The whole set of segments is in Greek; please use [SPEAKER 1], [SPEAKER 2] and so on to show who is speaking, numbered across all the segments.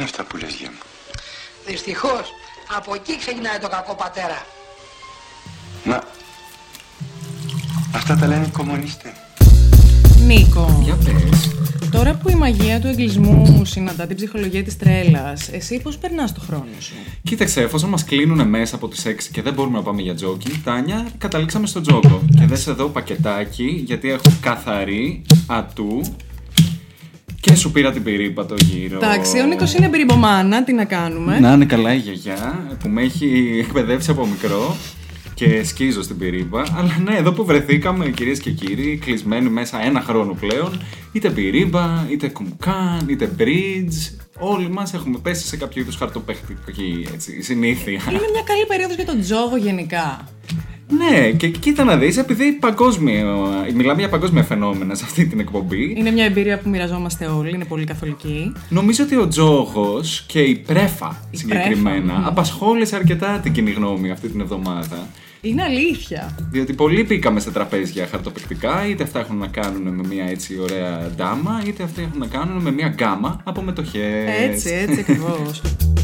[SPEAKER 1] είναι αυτά που λες, γεια μου.
[SPEAKER 2] Δυστυχώς, από εκεί ξεκινάει το κακό πατέρα.
[SPEAKER 1] Μα, αυτά τα λένε οι κομμουνιστές.
[SPEAKER 3] Νίκο,
[SPEAKER 4] Για πες.
[SPEAKER 3] τώρα που η μαγεία του εγκλισμού συναντά την ψυχολογία της τρέλας, εσύ πώς περνάς το χρόνο σου;
[SPEAKER 4] Κοίταξε, εφόσον μας κλείνουν μέσα από τις 6 και δεν μπορούμε να πάμε για τζόκινγκ, Τάνια, καταλήξαμε στο τζόκο. Και δες εδώ πακετάκι, γιατί έχω καθαρή ατού και σου πήρα την πυρήπατο γύρω.
[SPEAKER 3] Εντάξει, ο Νίκος είναι μπυριμπομάνα, τι να κάνουμε.
[SPEAKER 4] Να είναι καλά η γιαγιά που με έχει εκπαιδεύσει από μικρό και σκίζω στην πυρήπα. Αλλά ναι, εδώ που βρεθήκαμε, κυρίες και κύριοι, κλεισμένοι μέσα ένα χρόνο πλέον, είτε πυρήπα, είτε κουμκάν, είτε bridge, όλοι μας έχουμε πέσει σε κάποιο είδους χαρτοπαιχτική έτσι, συνήθεια.
[SPEAKER 3] Είναι μια καλή περίοδος για τον τζόγο γενικά.
[SPEAKER 4] Ναι, και κοίτα να δεις, επειδή παγκόσμιο, μιλάμε για παγκόσμια φαινόμενα σε αυτή την εκπομπή,
[SPEAKER 3] Είναι μια εμπειρία που μοιραζόμαστε όλοι, είναι πολύ καθολική.
[SPEAKER 4] νομίζω ότι ο τζόγος και η πρέφα συγκεκριμένα
[SPEAKER 3] πρέφα, μμμ.
[SPEAKER 4] απασχόλησε αρκετά την κοινή γνώμη αυτή την εβδομάδα.
[SPEAKER 3] Είναι αλήθεια.
[SPEAKER 4] Διότι πολλοί μπήκαμε σε τραπέζια χαρτοπαικτικά, είτε αυτά έχουν να κάνουν με μια έτσι ωραία ντάμα, είτε αυτά έχουν να κάνουν με μια γκάμα από μετοχές.
[SPEAKER 3] Έτσι, έτσι ακριβώς.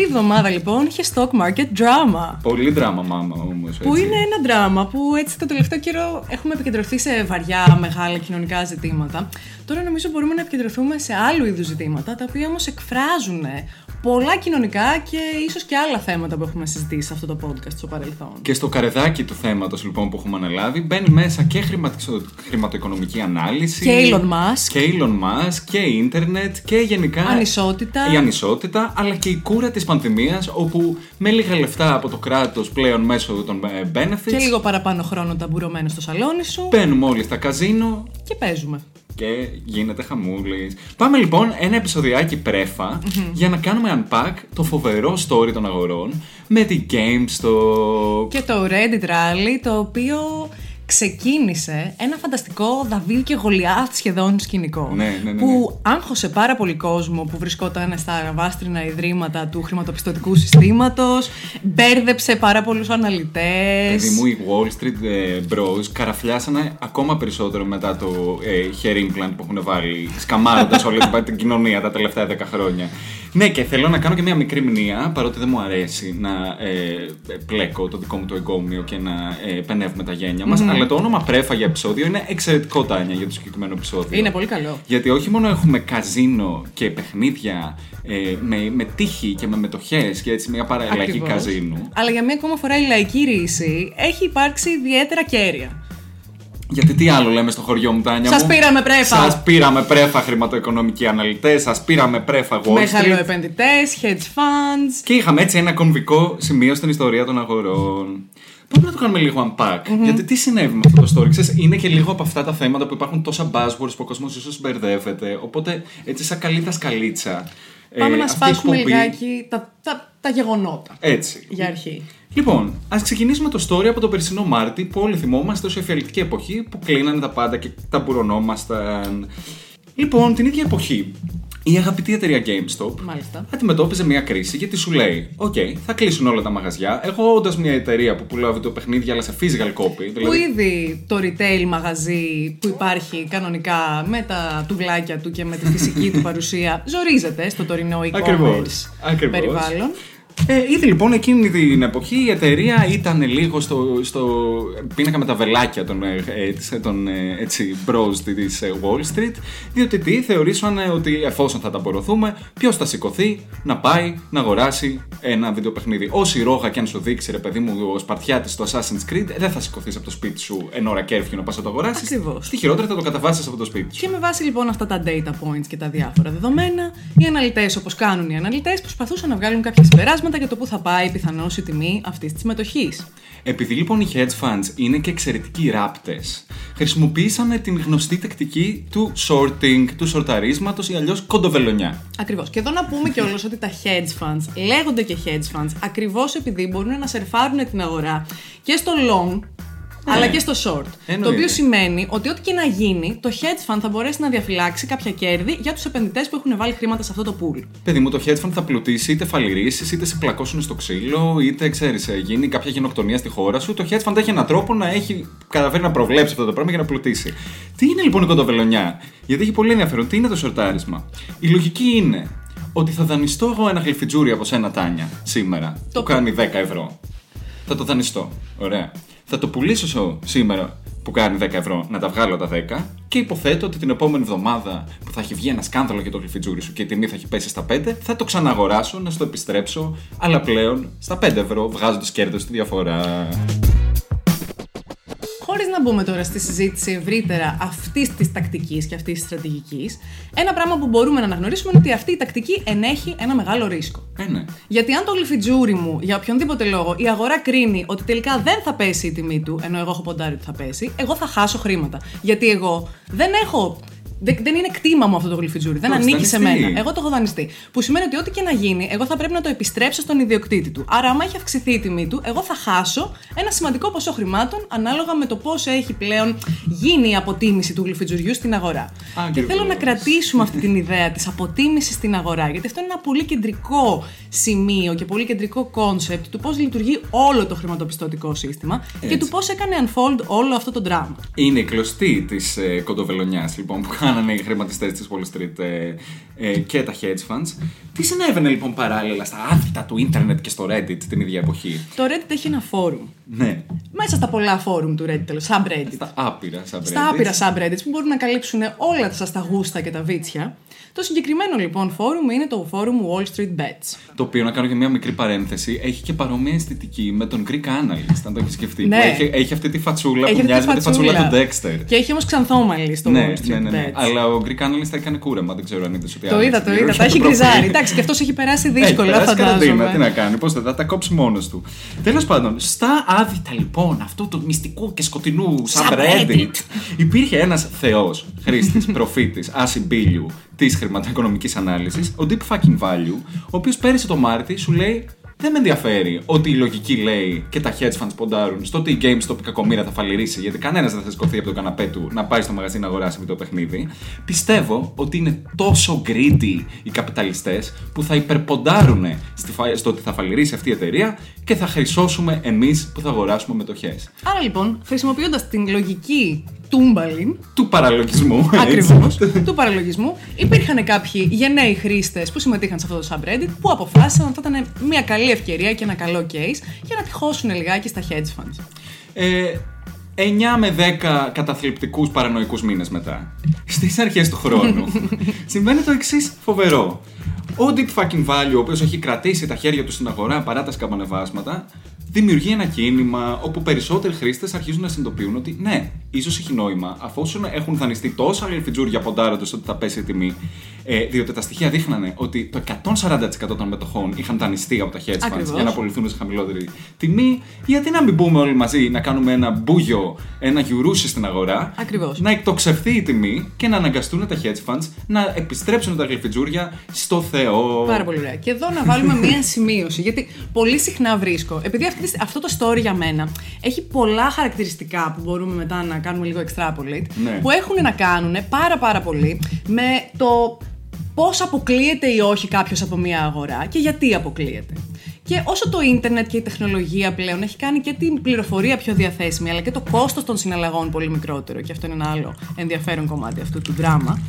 [SPEAKER 3] Αυτή η εβδομάδα λοιπόν είχε stock market drama.
[SPEAKER 4] Πολύ δράμα μάμα όμως.
[SPEAKER 3] Που
[SPEAKER 4] έτσι.
[SPEAKER 3] είναι ένα δράμα που έτσι το τελευταίο καιρό έχουμε επικεντρωθεί σε βαριά, μεγάλα κοινωνικά ζητήματα. Τώρα νομίζω μπορούμε να επικεντρωθούμε σε άλλου είδους ζητήματα, τα οποία όμως εκφράζουν πολλά κοινωνικά και ίσως και άλλα θέματα που έχουμε συζητήσει σε αυτό το podcast στο παρελθόν.
[SPEAKER 4] Και στο καρεδάκι του θέματος λοιπόν που έχουμε αναλάβει μπαίνει μέσα και χρηματισο- χρηματοοικονομική ανάλυση.
[SPEAKER 3] Και Elon Musk.
[SPEAKER 4] Και Elon Musk και ίντερνετ και γενικά.
[SPEAKER 3] Ανισότητα.
[SPEAKER 4] Η ανισότητα, αλλά και η κούρα της πανδημίας όπου με λίγα λεφτά από το κράτος πλέον μέσω των ε, benefits
[SPEAKER 3] Και λίγο παραπάνω χρόνο ταμπουρωμένο στο σαλόνι σου
[SPEAKER 4] μπαίνουμε όλοι στα καζίνο
[SPEAKER 3] και παίζουμε.
[SPEAKER 4] Και γίνεται χαμούλης. Πάμε λοιπόν ένα επεισοδιάκι πρέφα για να κάνουμε unpack το φοβερό story των αγορών με την GameStop.
[SPEAKER 3] Και το Reddit Rally, το οποίο ξεκίνησε ένα φανταστικό Δαβίλ και Γολιάθ σχεδόν σκηνικό.
[SPEAKER 4] Ναι, ναι, ναι, ναι.
[SPEAKER 3] Που άγχωσε πάρα πολύ κόσμο που βρισκόταν στα βάστρινα ιδρύματα του χρηματοπιστωτικού συστήματος, μπέρδεψε πάρα πολλούς αναλυτές.
[SPEAKER 4] Παιδί μου, οι Wall Street ε, Bros καραφλιάσανε ακόμα περισσότερο μετά το ε, hair implant που έχουν βάλει, σκαμάροντας όλη την- την κοινωνία τα τελευταία 10 χρόνια. Ναι, και θέλω να κάνω και μια μικρή μνήα, παρότι δεν μου αρέσει να ε, πλέκω το δικό μου το εγκόμιο και να ε, πενεύουμε τα γένια μας. Αλλά το όνομα Πρέφα για επεισόδιο είναι εξαιρετικό, Τάνια, για το συγκεκριμένο επεισόδιο.
[SPEAKER 3] Είναι πολύ καλό.
[SPEAKER 4] Γιατί όχι μόνο έχουμε καζίνο και παιχνίδια ε, με, με τύχη και με μετοχές και έτσι μια παραλλαγή
[SPEAKER 3] Ακριβώς.
[SPEAKER 4] καζίνου.
[SPEAKER 3] Αλλά για μία ακόμα φορά η λαϊκή ρίση έχει υπάρξει ιδιαίτερα κέρια.
[SPEAKER 4] Γιατί τι άλλο λέμε στο χωριό μου, Τάνια
[SPEAKER 3] Σας
[SPEAKER 4] μου;
[SPEAKER 3] πήραμε πρέφα.
[SPEAKER 4] Σας πήραμε πρέφα χρηματοοικονομικοί αναλυτές, σας πήραμε πρέφα Wall Street.
[SPEAKER 3] Μεγαλοεπενδυτές, hedge funds.
[SPEAKER 4] Και είχαμε έτσι ένα κομβικό σημείο στην ιστορία των αγορών. Πάμε να το κάνουμε λίγο unpack. Γιατί τι συνέβη με αυτό το story; Ξέρεις, είναι και λίγο από αυτά τα θέματα που υπάρχουν τόσα buzzwords που ο κόσμος ίσως μπερδεύεται. Οπότε έτσι, σαν καλή δασκαλίτσα.
[SPEAKER 3] Πάμε
[SPEAKER 4] ε,
[SPEAKER 3] να
[SPEAKER 4] αυτή η
[SPEAKER 3] σπάσουμε
[SPEAKER 4] εκπομπή-
[SPEAKER 3] λιγάκι τα, τα, τα γεγονότα.
[SPEAKER 4] Έτσι.
[SPEAKER 3] Για αρχή.
[SPEAKER 4] Λοιπόν, ας ξεκινήσουμε το story από τον περσινό Μάρτι που όλοι θυμόμαστε ως εφιαλτική εποχή που κλείνανε τα πάντα και ταμπουρωνόμασταν. Λοιπόν, την ίδια εποχή, η αγαπητή εταιρεία GameStop
[SPEAKER 3] Μάλιστα.
[SPEAKER 4] αντιμετώπιζε μια κρίση γιατί σου λέει: Οκ, θα κλείσουν όλα τα μαγαζιά. Εγώ, όντας μια εταιρεία που πουλάω βιντεοπαιχνίδια αλλά σε physical copy.
[SPEAKER 3] Που
[SPEAKER 4] Δηλαδή,
[SPEAKER 3] ήδη το retail μαγαζί που υπάρχει κανονικά με τα τουβλάκια του και με τη φυσική του παρουσία ζορίζεται στο τωρινό
[SPEAKER 4] Ακριβώς,
[SPEAKER 3] e-commerce
[SPEAKER 4] ακριβώς.
[SPEAKER 3] περιβάλλον.
[SPEAKER 4] Ε, ήδη λοιπόν εκείνη την εποχή η εταιρεία ήταν λίγο στο, στο πίνακα με τα βελάκια των, ε, ε, της, ε, των ε, έτσι, bros της ε, Wall Street διότι τι θεωρήσαν ε, ότι εφόσον θα τα απορροθούμε ποιος θα σηκωθεί να πάει να αγοράσει ένα βιντεοπαιχνίδι. Όση ρόγα και αν σου δείξει ρε παιδί μου ο Σπαρτιάτης στο Assassin's Creed δεν θα σηκωθείς από το σπίτι σου εν ώρα κέρφιου να πας να το αγοράσεις.
[SPEAKER 3] Ακριβώς.
[SPEAKER 4] Στη χειρότερα θα το καταβάσεις από το σπίτι σου.
[SPEAKER 3] Και με βάση λοιπόν αυτά τα data points και τα διάφορα δεδομένα, οι αναλυτές, όπως κάνουν οι αναλυτές, προσπαθούσαν να βγάλουν κάποια συμπεράσματα για το πού θα πάει πιθανώς η τιμή αυτής της μετοχή.
[SPEAKER 4] Επειδή λοιπόν οι hedge funds είναι και εξαιρετικοί ράπτες, χρησιμοποίησαν την γνωστή τακτική του sorting, του σορταρίσματος ή αλλιώς κοντοβελονιά.
[SPEAKER 3] Ακριβώς. Και εδώ να πούμε κιόλας ότι τα hedge funds λέγονται και hedge funds ακριβώς επειδή μπορούν να σερφάρουν την αγορά και στο long αλλά και στο short. Το
[SPEAKER 4] Εννοείται.
[SPEAKER 3] οποίο σημαίνει ότι ό,τι και να γίνει, το hedge fund θα μπορέσει να διαφυλάξει κάποια κέρδη για τους επενδυτές που έχουν βάλει χρήματα σε αυτό το pool.
[SPEAKER 4] Παιδί μου, το hedge fund θα πλουτίσει είτε φαλυρίσει, είτε σε πλακώσουν στο ξύλο, είτε ξέρεις, γίνει κάποια γενοκτονία στη χώρα σου. Το hedge fund έχει έναν τρόπο να έχει καταφέρει να προβλέψει αυτό το πράγμα για να πλουτίσει. Τι είναι λοιπόν η κοντοβελονιά, γιατί έχει πολύ ενδιαφέρον. Τι είναι το σορτάρισμα; Η λογική είναι ότι θα δανειστώ εγώ ένα γλυφιτζούρι από σένα, Τάνια, σήμερα,
[SPEAKER 3] Το
[SPEAKER 4] που κάνει 10 ευρώ. Θα το δανειστώ. Ωραία. Θα το πουλήσω σου σήμερα που κάνει 10 ευρώ να τα βγάλω τα 10 και υποθέτω ότι την επόμενη εβδομάδα που θα έχει βγει ένα σκάνδαλο για το γλυφιτζούρι σου και η τιμή θα έχει πέσει στα 5, θα το ξαναγοράσω να σου το επιστρέψω, αλλά πλέον στα 5 ευρώ βγάζοντας κέρδος στη διαφορά.
[SPEAKER 3] Χωρίς να μπούμε τώρα στη συζήτηση ευρύτερα αυτής της τακτικής και αυτής της στρατηγικής, ένα πράγμα που μπορούμε να αναγνωρίσουμε είναι ότι αυτή η τακτική ενέχει ένα μεγάλο ρίσκο.
[SPEAKER 4] Ε, ναι.
[SPEAKER 3] Γιατί αν το γλυφιτζούρι μου, για οποιονδήποτε λόγο, η αγορά κρίνει ότι τελικά δεν θα πέσει η τιμή του, ενώ εγώ έχω ποντάρει ότι θα πέσει, εγώ θα χάσω χρήματα. Γιατί εγώ δεν έχω. Δεν, δεν είναι κτήμα μου αυτό το γλυφιτζούρι. Δεν
[SPEAKER 4] Το έχεις
[SPEAKER 3] ανήκει σε
[SPEAKER 4] δανειστεί.
[SPEAKER 3] μένα. Εγώ το έχω δανειστεί. Που σημαίνει ότι ό,τι και να γίνει, εγώ θα πρέπει να το επιστρέψω στον ιδιοκτήτη του. Άρα, άμα έχει αυξηθεί η τιμή του, εγώ θα χάσω ένα σημαντικό ποσό χρημάτων ανάλογα με το πόσο έχει πλέον γίνει η αποτίμηση του γλυφιτζουριού στην αγορά. Και
[SPEAKER 4] Ακριβώς.
[SPEAKER 3] θέλω να κρατήσουμε αυτή την ιδέα της αποτίμησης στην αγορά, γιατί αυτό είναι ένα πολύ κεντρικό σημείο και πολύ κεντρικό concept του πώς λειτουργεί όλο το χρηματοπιστωτικό σύστημα και
[SPEAKER 4] Έτσι.
[SPEAKER 3] του πώς έκανε unfold όλο αυτό το drama.
[SPEAKER 4] Είναι η κλωστή της ε, κοντοβελονιάς λοιπόν, που κάνανε οι χρηματιστές της Wall Street ε, ε, και τα hedge funds. Τι συνέβαινε λοιπόν παράλληλα στα άθλητα του ίντερνετ και στο Reddit την ίδια εποχή;
[SPEAKER 3] Το Reddit έχει ένα φόρουμ.
[SPEAKER 4] Ναι,
[SPEAKER 3] Μέσα στα πολλά φόρουμ του Reddit, τέλος, subreddit.
[SPEAKER 4] στα άπειρα subreddits.
[SPEAKER 3] Στα άπειρα subreddits που μπορούν να καλύψουν όλα σας τα γούστα και τα βίτσια. Το συγκεκριμένο λοιπόν φόρουμ είναι το φόρουμ Wall Street Bets.
[SPEAKER 4] Το οποίο, να κάνω και μια μικρή παρένθεση, έχει και παρόμοια αισθητική με τον Greek Analyst, αν το έχεις σκεφτεί.
[SPEAKER 3] Ναι.
[SPEAKER 4] Που έχει, έχει αυτή τη φατσούλα
[SPEAKER 3] Έχει
[SPEAKER 4] που
[SPEAKER 3] αυτή
[SPEAKER 4] μοιάζει με τη φατσούλα του
[SPEAKER 3] φατσούλα.
[SPEAKER 4] Dexter.
[SPEAKER 3] Και έχει όμως ξανθόμαλι στο
[SPEAKER 4] Ναι,
[SPEAKER 3] Wall Street
[SPEAKER 4] ναι, ναι, ναι.
[SPEAKER 3] Bets.
[SPEAKER 4] Αλλά ο Greek Analyst έκανε κούρεμα, δεν ξέρω αν είδες ότι
[SPEAKER 3] Το
[SPEAKER 4] άλλαξε
[SPEAKER 3] είδα, το
[SPEAKER 4] λίγο
[SPEAKER 3] είδα.
[SPEAKER 4] και
[SPEAKER 3] Τα έχει
[SPEAKER 4] το προφίλ.
[SPEAKER 3] γκριζάρει. Εντάξει, και αυτός έχει περάσει δύσκολα,
[SPEAKER 4] έχει περάσει καραντίνα, τι
[SPEAKER 3] φαντάζομαι.
[SPEAKER 4] να κάνει, πώς θα τα κόψει μόνος του. Τέλος πάντων, στα άδυτα λοιπόν αυτού του μυστικού και σκοτεινού subreddit
[SPEAKER 3] Subreddit.
[SPEAKER 4] υπήρχε ένας θεός, χρήστης, προφήτης, ασυμπίλιου της χρηματοοικονομικής ανάλυσης, ο Deep Fucking Value, ο οποίος πέρυσι το Μάρτι σου λέει. Δεν με ενδιαφέρει ότι η λογική λέει και τα hedge funds ποντάρουν στο ότι η GameStop η κακομοίρα θα φαλυρίσει γιατί κανένας δεν θα σηκωθεί από το καναπέ του να πάει στο μαγαζί να αγοράσει με το παιχνίδι. Πιστεύω ότι είναι τόσο greedy οι καπιταλιστές που θα υπερποντάρουν στη φα- στο ότι θα φαλυρίσει αυτή η εταιρεία και θα χρυσώσουμε εμείς που θα αγοράσουμε μετοχέ.
[SPEAKER 3] Άρα λοιπόν, χρησιμοποιώντας την λογική τούμπαλιν,
[SPEAKER 4] Του παραλογισμού.
[SPEAKER 3] ακριβώς,
[SPEAKER 4] έτσι.
[SPEAKER 3] του παραλογισμού, υπήρχαν κάποιοι γενναίοι χρήστες που συμμετείχαν σε αυτό το subreddit που αποφάσισαν ότι θα ήταν μια καλή ευκαιρία και ένα καλό case για να τυχώσουν λιγάκι στα hedge funds.
[SPEAKER 4] Ε, 9 με 10 καταθλιπτικούς παρανοϊκούς μήνες μετά, στις αρχές του χρόνου, συμβαίνει το εξής φοβερό. Ο Deep Fucking Value, ο οποίος έχει κρατήσει τα χέρια του στην αγορά παρά τα σκαμπανεβάσματα, δημιουργεί ένα κίνημα όπου περισσότεροι χρήστες αρχίζουν να συνειδητοποιούν ότι ναι, ίσως έχει νόημα, αφού έχουν δανειστεί τόσα λεφιτζούρια ποντάροντας ότι θα πέσει η τιμή, ε, διότι τα στοιχεία δείχνανε ότι το 140% των μετοχών είχαν δανειστεί από τα hedge funds
[SPEAKER 3] Ακριβώς.
[SPEAKER 4] για να απολυθούν σε χαμηλότερη τιμή, γιατί να μην μπούμε όλοι μαζί να κάνουμε ένα μπούγιο, ένα γιουρούσι στην αγορά,
[SPEAKER 3] Ακριβώς.
[SPEAKER 4] να εκτοξευθεί η τιμή και να αναγκαστούν τα hedge funds να επιστρέψουν τα γλυφιτζούρια στο Θεό.
[SPEAKER 3] Πάρα πολύ ωραία. Και εδώ να βάλουμε μία σημείωση. Γιατί πολύ συχνά βρίσκω, επειδή αυτή, τη- αυτό το story για μένα έχει πολλά χαρακτηριστικά που μπορούμε μετά να κάνουμε λίγο extrapolate,
[SPEAKER 4] Ναι.
[SPEAKER 3] που έχουν να κάνουν πάρα πάρα πολύ με το πώς αποκλείεται ή όχι κάποιος από μία αγορά και γιατί αποκλείεται. Και όσο το ίντερνετ και η τεχνολογία πλέον έχει κάνει και την πληροφορία πιο διαθέσιμη, αλλά και το κόστος των συναλλαγών πολύ μικρότερο, και αυτό είναι ένα άλλο ενδιαφέρον κομμάτι αυτού του δράμα,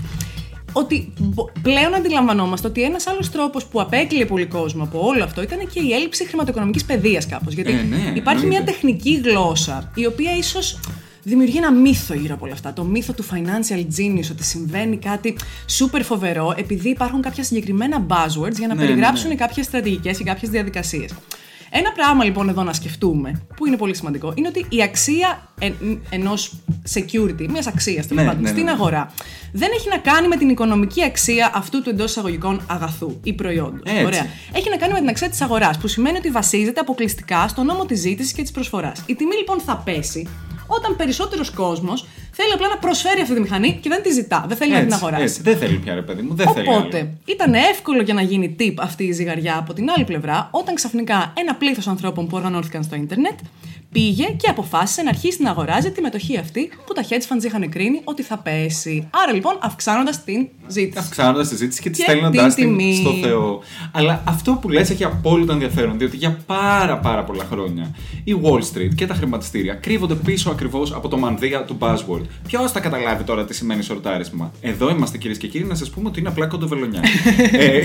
[SPEAKER 3] ότι μπο- πλέον αντιλαμβανόμαστε ότι ένας άλλος τρόπος που απέκλειε πολύ κόσμο από όλο αυτό ήταν και η έλλειψη χρηματοοικονομικής παιδείας κάπως. Γιατί
[SPEAKER 4] Ε, ναι,
[SPEAKER 3] υπάρχει μια
[SPEAKER 4] εννοείται.
[SPEAKER 3] τεχνική γλώσσα η οποία ίσως δημιουργεί ένα μύθο γύρω από όλα αυτά. Το μύθο του financial genius, ότι συμβαίνει κάτι super φοβερό επειδή υπάρχουν κάποια συγκεκριμένα buzzwords για να
[SPEAKER 4] Ναι, ναι,
[SPEAKER 3] περιγράψουν
[SPEAKER 4] ναι.
[SPEAKER 3] κάποιες στρατηγικές ή κάποιες διαδικασίες. Ένα πράγμα λοιπόν εδώ να σκεφτούμε, που είναι πολύ σημαντικό, είναι ότι η αξία ενός security, μιας αξίας
[SPEAKER 4] Ναι, ναι, ναι,
[SPEAKER 3] στην
[SPEAKER 4] ναι.
[SPEAKER 3] αγορά, δεν έχει να κάνει με την οικονομική αξία αυτού του εντός εισαγωγικών αγαθού ή προϊόντος.
[SPEAKER 4] Έτσι.
[SPEAKER 3] Ωραία. Έχει να κάνει με την αξία της αγοράς, που σημαίνει ότι βασίζεται αποκλειστικά στο νόμο της ζήτησης και της προσφοράς. Η τιμή λοιπόν θα πέσει όταν περισσότερος κόσμος θέλει απλά να προσφέρει αυτή τη μηχανή και δεν τη ζητά. Δεν θέλει να την
[SPEAKER 4] Έτσι,
[SPEAKER 3] αγοράσει.
[SPEAKER 4] έτσι. Δεν θέλει πια, ρε παιδί μου. Δεν θέλει άλλο.
[SPEAKER 3] Οπότε, ήταν εύκολο για να γίνει tip αυτή η ζυγαριά από την άλλη πλευρά, όταν ξαφνικά ένα πλήθος ανθρώπων που οργανώθηκαν στο ίντερνετ πήγε και αποφάσισε να αρχίσει να αγοράζει τη μετοχή αυτή που τα hedge funds είχαν κρίνει ότι θα πέσει. Άρα λοιπόν αυξάνοντας την ζήτηση.
[SPEAKER 4] Αυξάνοντας τη ζήτηση και τη
[SPEAKER 3] Και
[SPEAKER 4] στέλνοντα
[SPEAKER 3] την
[SPEAKER 4] την
[SPEAKER 3] τιμή.
[SPEAKER 4] στο Θεό. Αλλά αυτό που λες έχει απόλυτο ενδιαφέρον, διότι για πάρα πάρα πολλά χρόνια η Wall Street και τα χρηματιστήρια κρύβονται πίσω ακριβώς από το μανδύα του buzzword. Ποιος θα καταλάβει τώρα τι σημαίνει σορτάρισμα; Εδώ είμαστε κυρίες και κύριοι να σας πούμε ότι είναι απλά κοντοβελονιά. ε,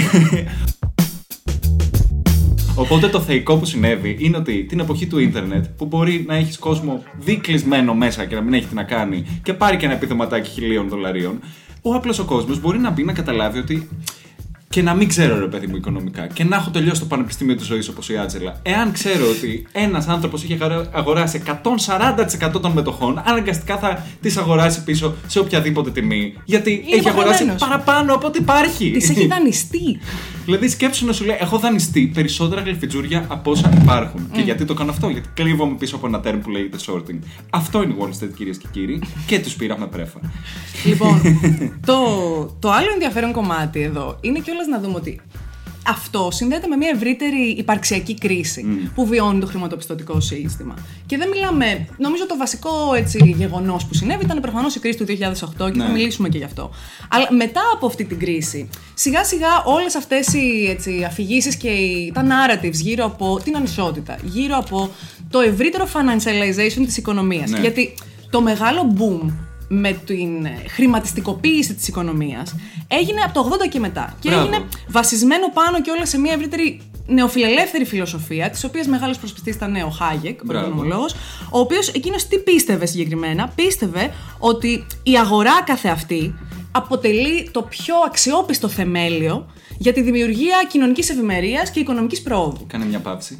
[SPEAKER 4] Οπότε το θεϊκό που συνέβη είναι ότι την εποχή του ίντερνετ που μπορεί να έχεις κόσμο δικλεισμένο μέσα και να μην έχει τι να κάνει και πάρει και ένα επιδοματάκι χιλίων δολαρίων, ο απλός ο κόσμος μπορεί να μπει να καταλάβει ότι και να μην ξέρω ρε παιδί μου οικονομικά και να έχω τελειώσει το πανεπιστήμιο της ζωής όπως η Άτζελα. Εάν ξέρω ότι ένας άνθρωπος είχε αγορα- αγοράσει 140% των μετοχών, αναγκαστικά θα τις αγοράσει πίσω σε οποιαδήποτε τιμή. Γιατί έχει αγοράσει
[SPEAKER 3] υποχρεωμένος.
[SPEAKER 4] παραπάνω από ό,τι υπάρχει.
[SPEAKER 3] Τη έχει δανειστεί.
[SPEAKER 4] Δηλαδή, σκέψου να σου λέει: Έχω δανειστεί περισσότερα γλυφιτζούρια από όσα υπάρχουν. Και γιατί το κάνω αυτό, Γιατί κλείβομαι πίσω από ένα term που λέγεται shorting. Αυτό είναι η Wall Street, κυρίες και κύριοι, και τους πήραμε πρέφα.
[SPEAKER 3] Λοιπόν, το, το άλλο ενδιαφέρον κομμάτι εδώ είναι κιόλας να δούμε ότι αυτό συνδέεται με μια ευρύτερη υπαρξιακή κρίση που βιώνει το χρηματοπιστωτικό σύστημα. Και δεν μιλάμε. Νομίζω το βασικό έτσι, γεγονός που συνέβη ήταν προφανώς η κρίση του 2008 και θα
[SPEAKER 4] Ναι.
[SPEAKER 3] μιλήσουμε και γι' αυτό. Αλλά μετά από αυτή την κρίση, σιγά σιγά όλες αυτές οι έτσι, αφηγήσεις και οι, τα narratives γύρω από την ανισότητα, γύρω από το ευρύτερο financialization της οικονομίας.
[SPEAKER 4] Ναι.
[SPEAKER 3] Γιατί το μεγάλο boom με την ε, χρηματιστικοποίηση της οικονομίας έγινε από το 80 και μετά. Και
[SPEAKER 4] Μπράβο.
[SPEAKER 3] έγινε βασισμένο πάνω και όλα σε μια ευρύτερη νεοφιλελεύθερη φιλοσοφία, της οποίας μεγάλος προσπιστής ήταν ο Χάγεκ, ο
[SPEAKER 4] Μπράβο.
[SPEAKER 3] οικονομολόγος, ο οποίος εκείνος τι πίστευε συγκεκριμένα; Πίστευε ότι η αγορά καθεαυτή αποτελεί το πιο αξιόπιστο θεμέλιο για τη δημιουργία κοινωνικής ευημερίας και οικονομικής πρόοδου.
[SPEAKER 4] Κάνε μια παύση.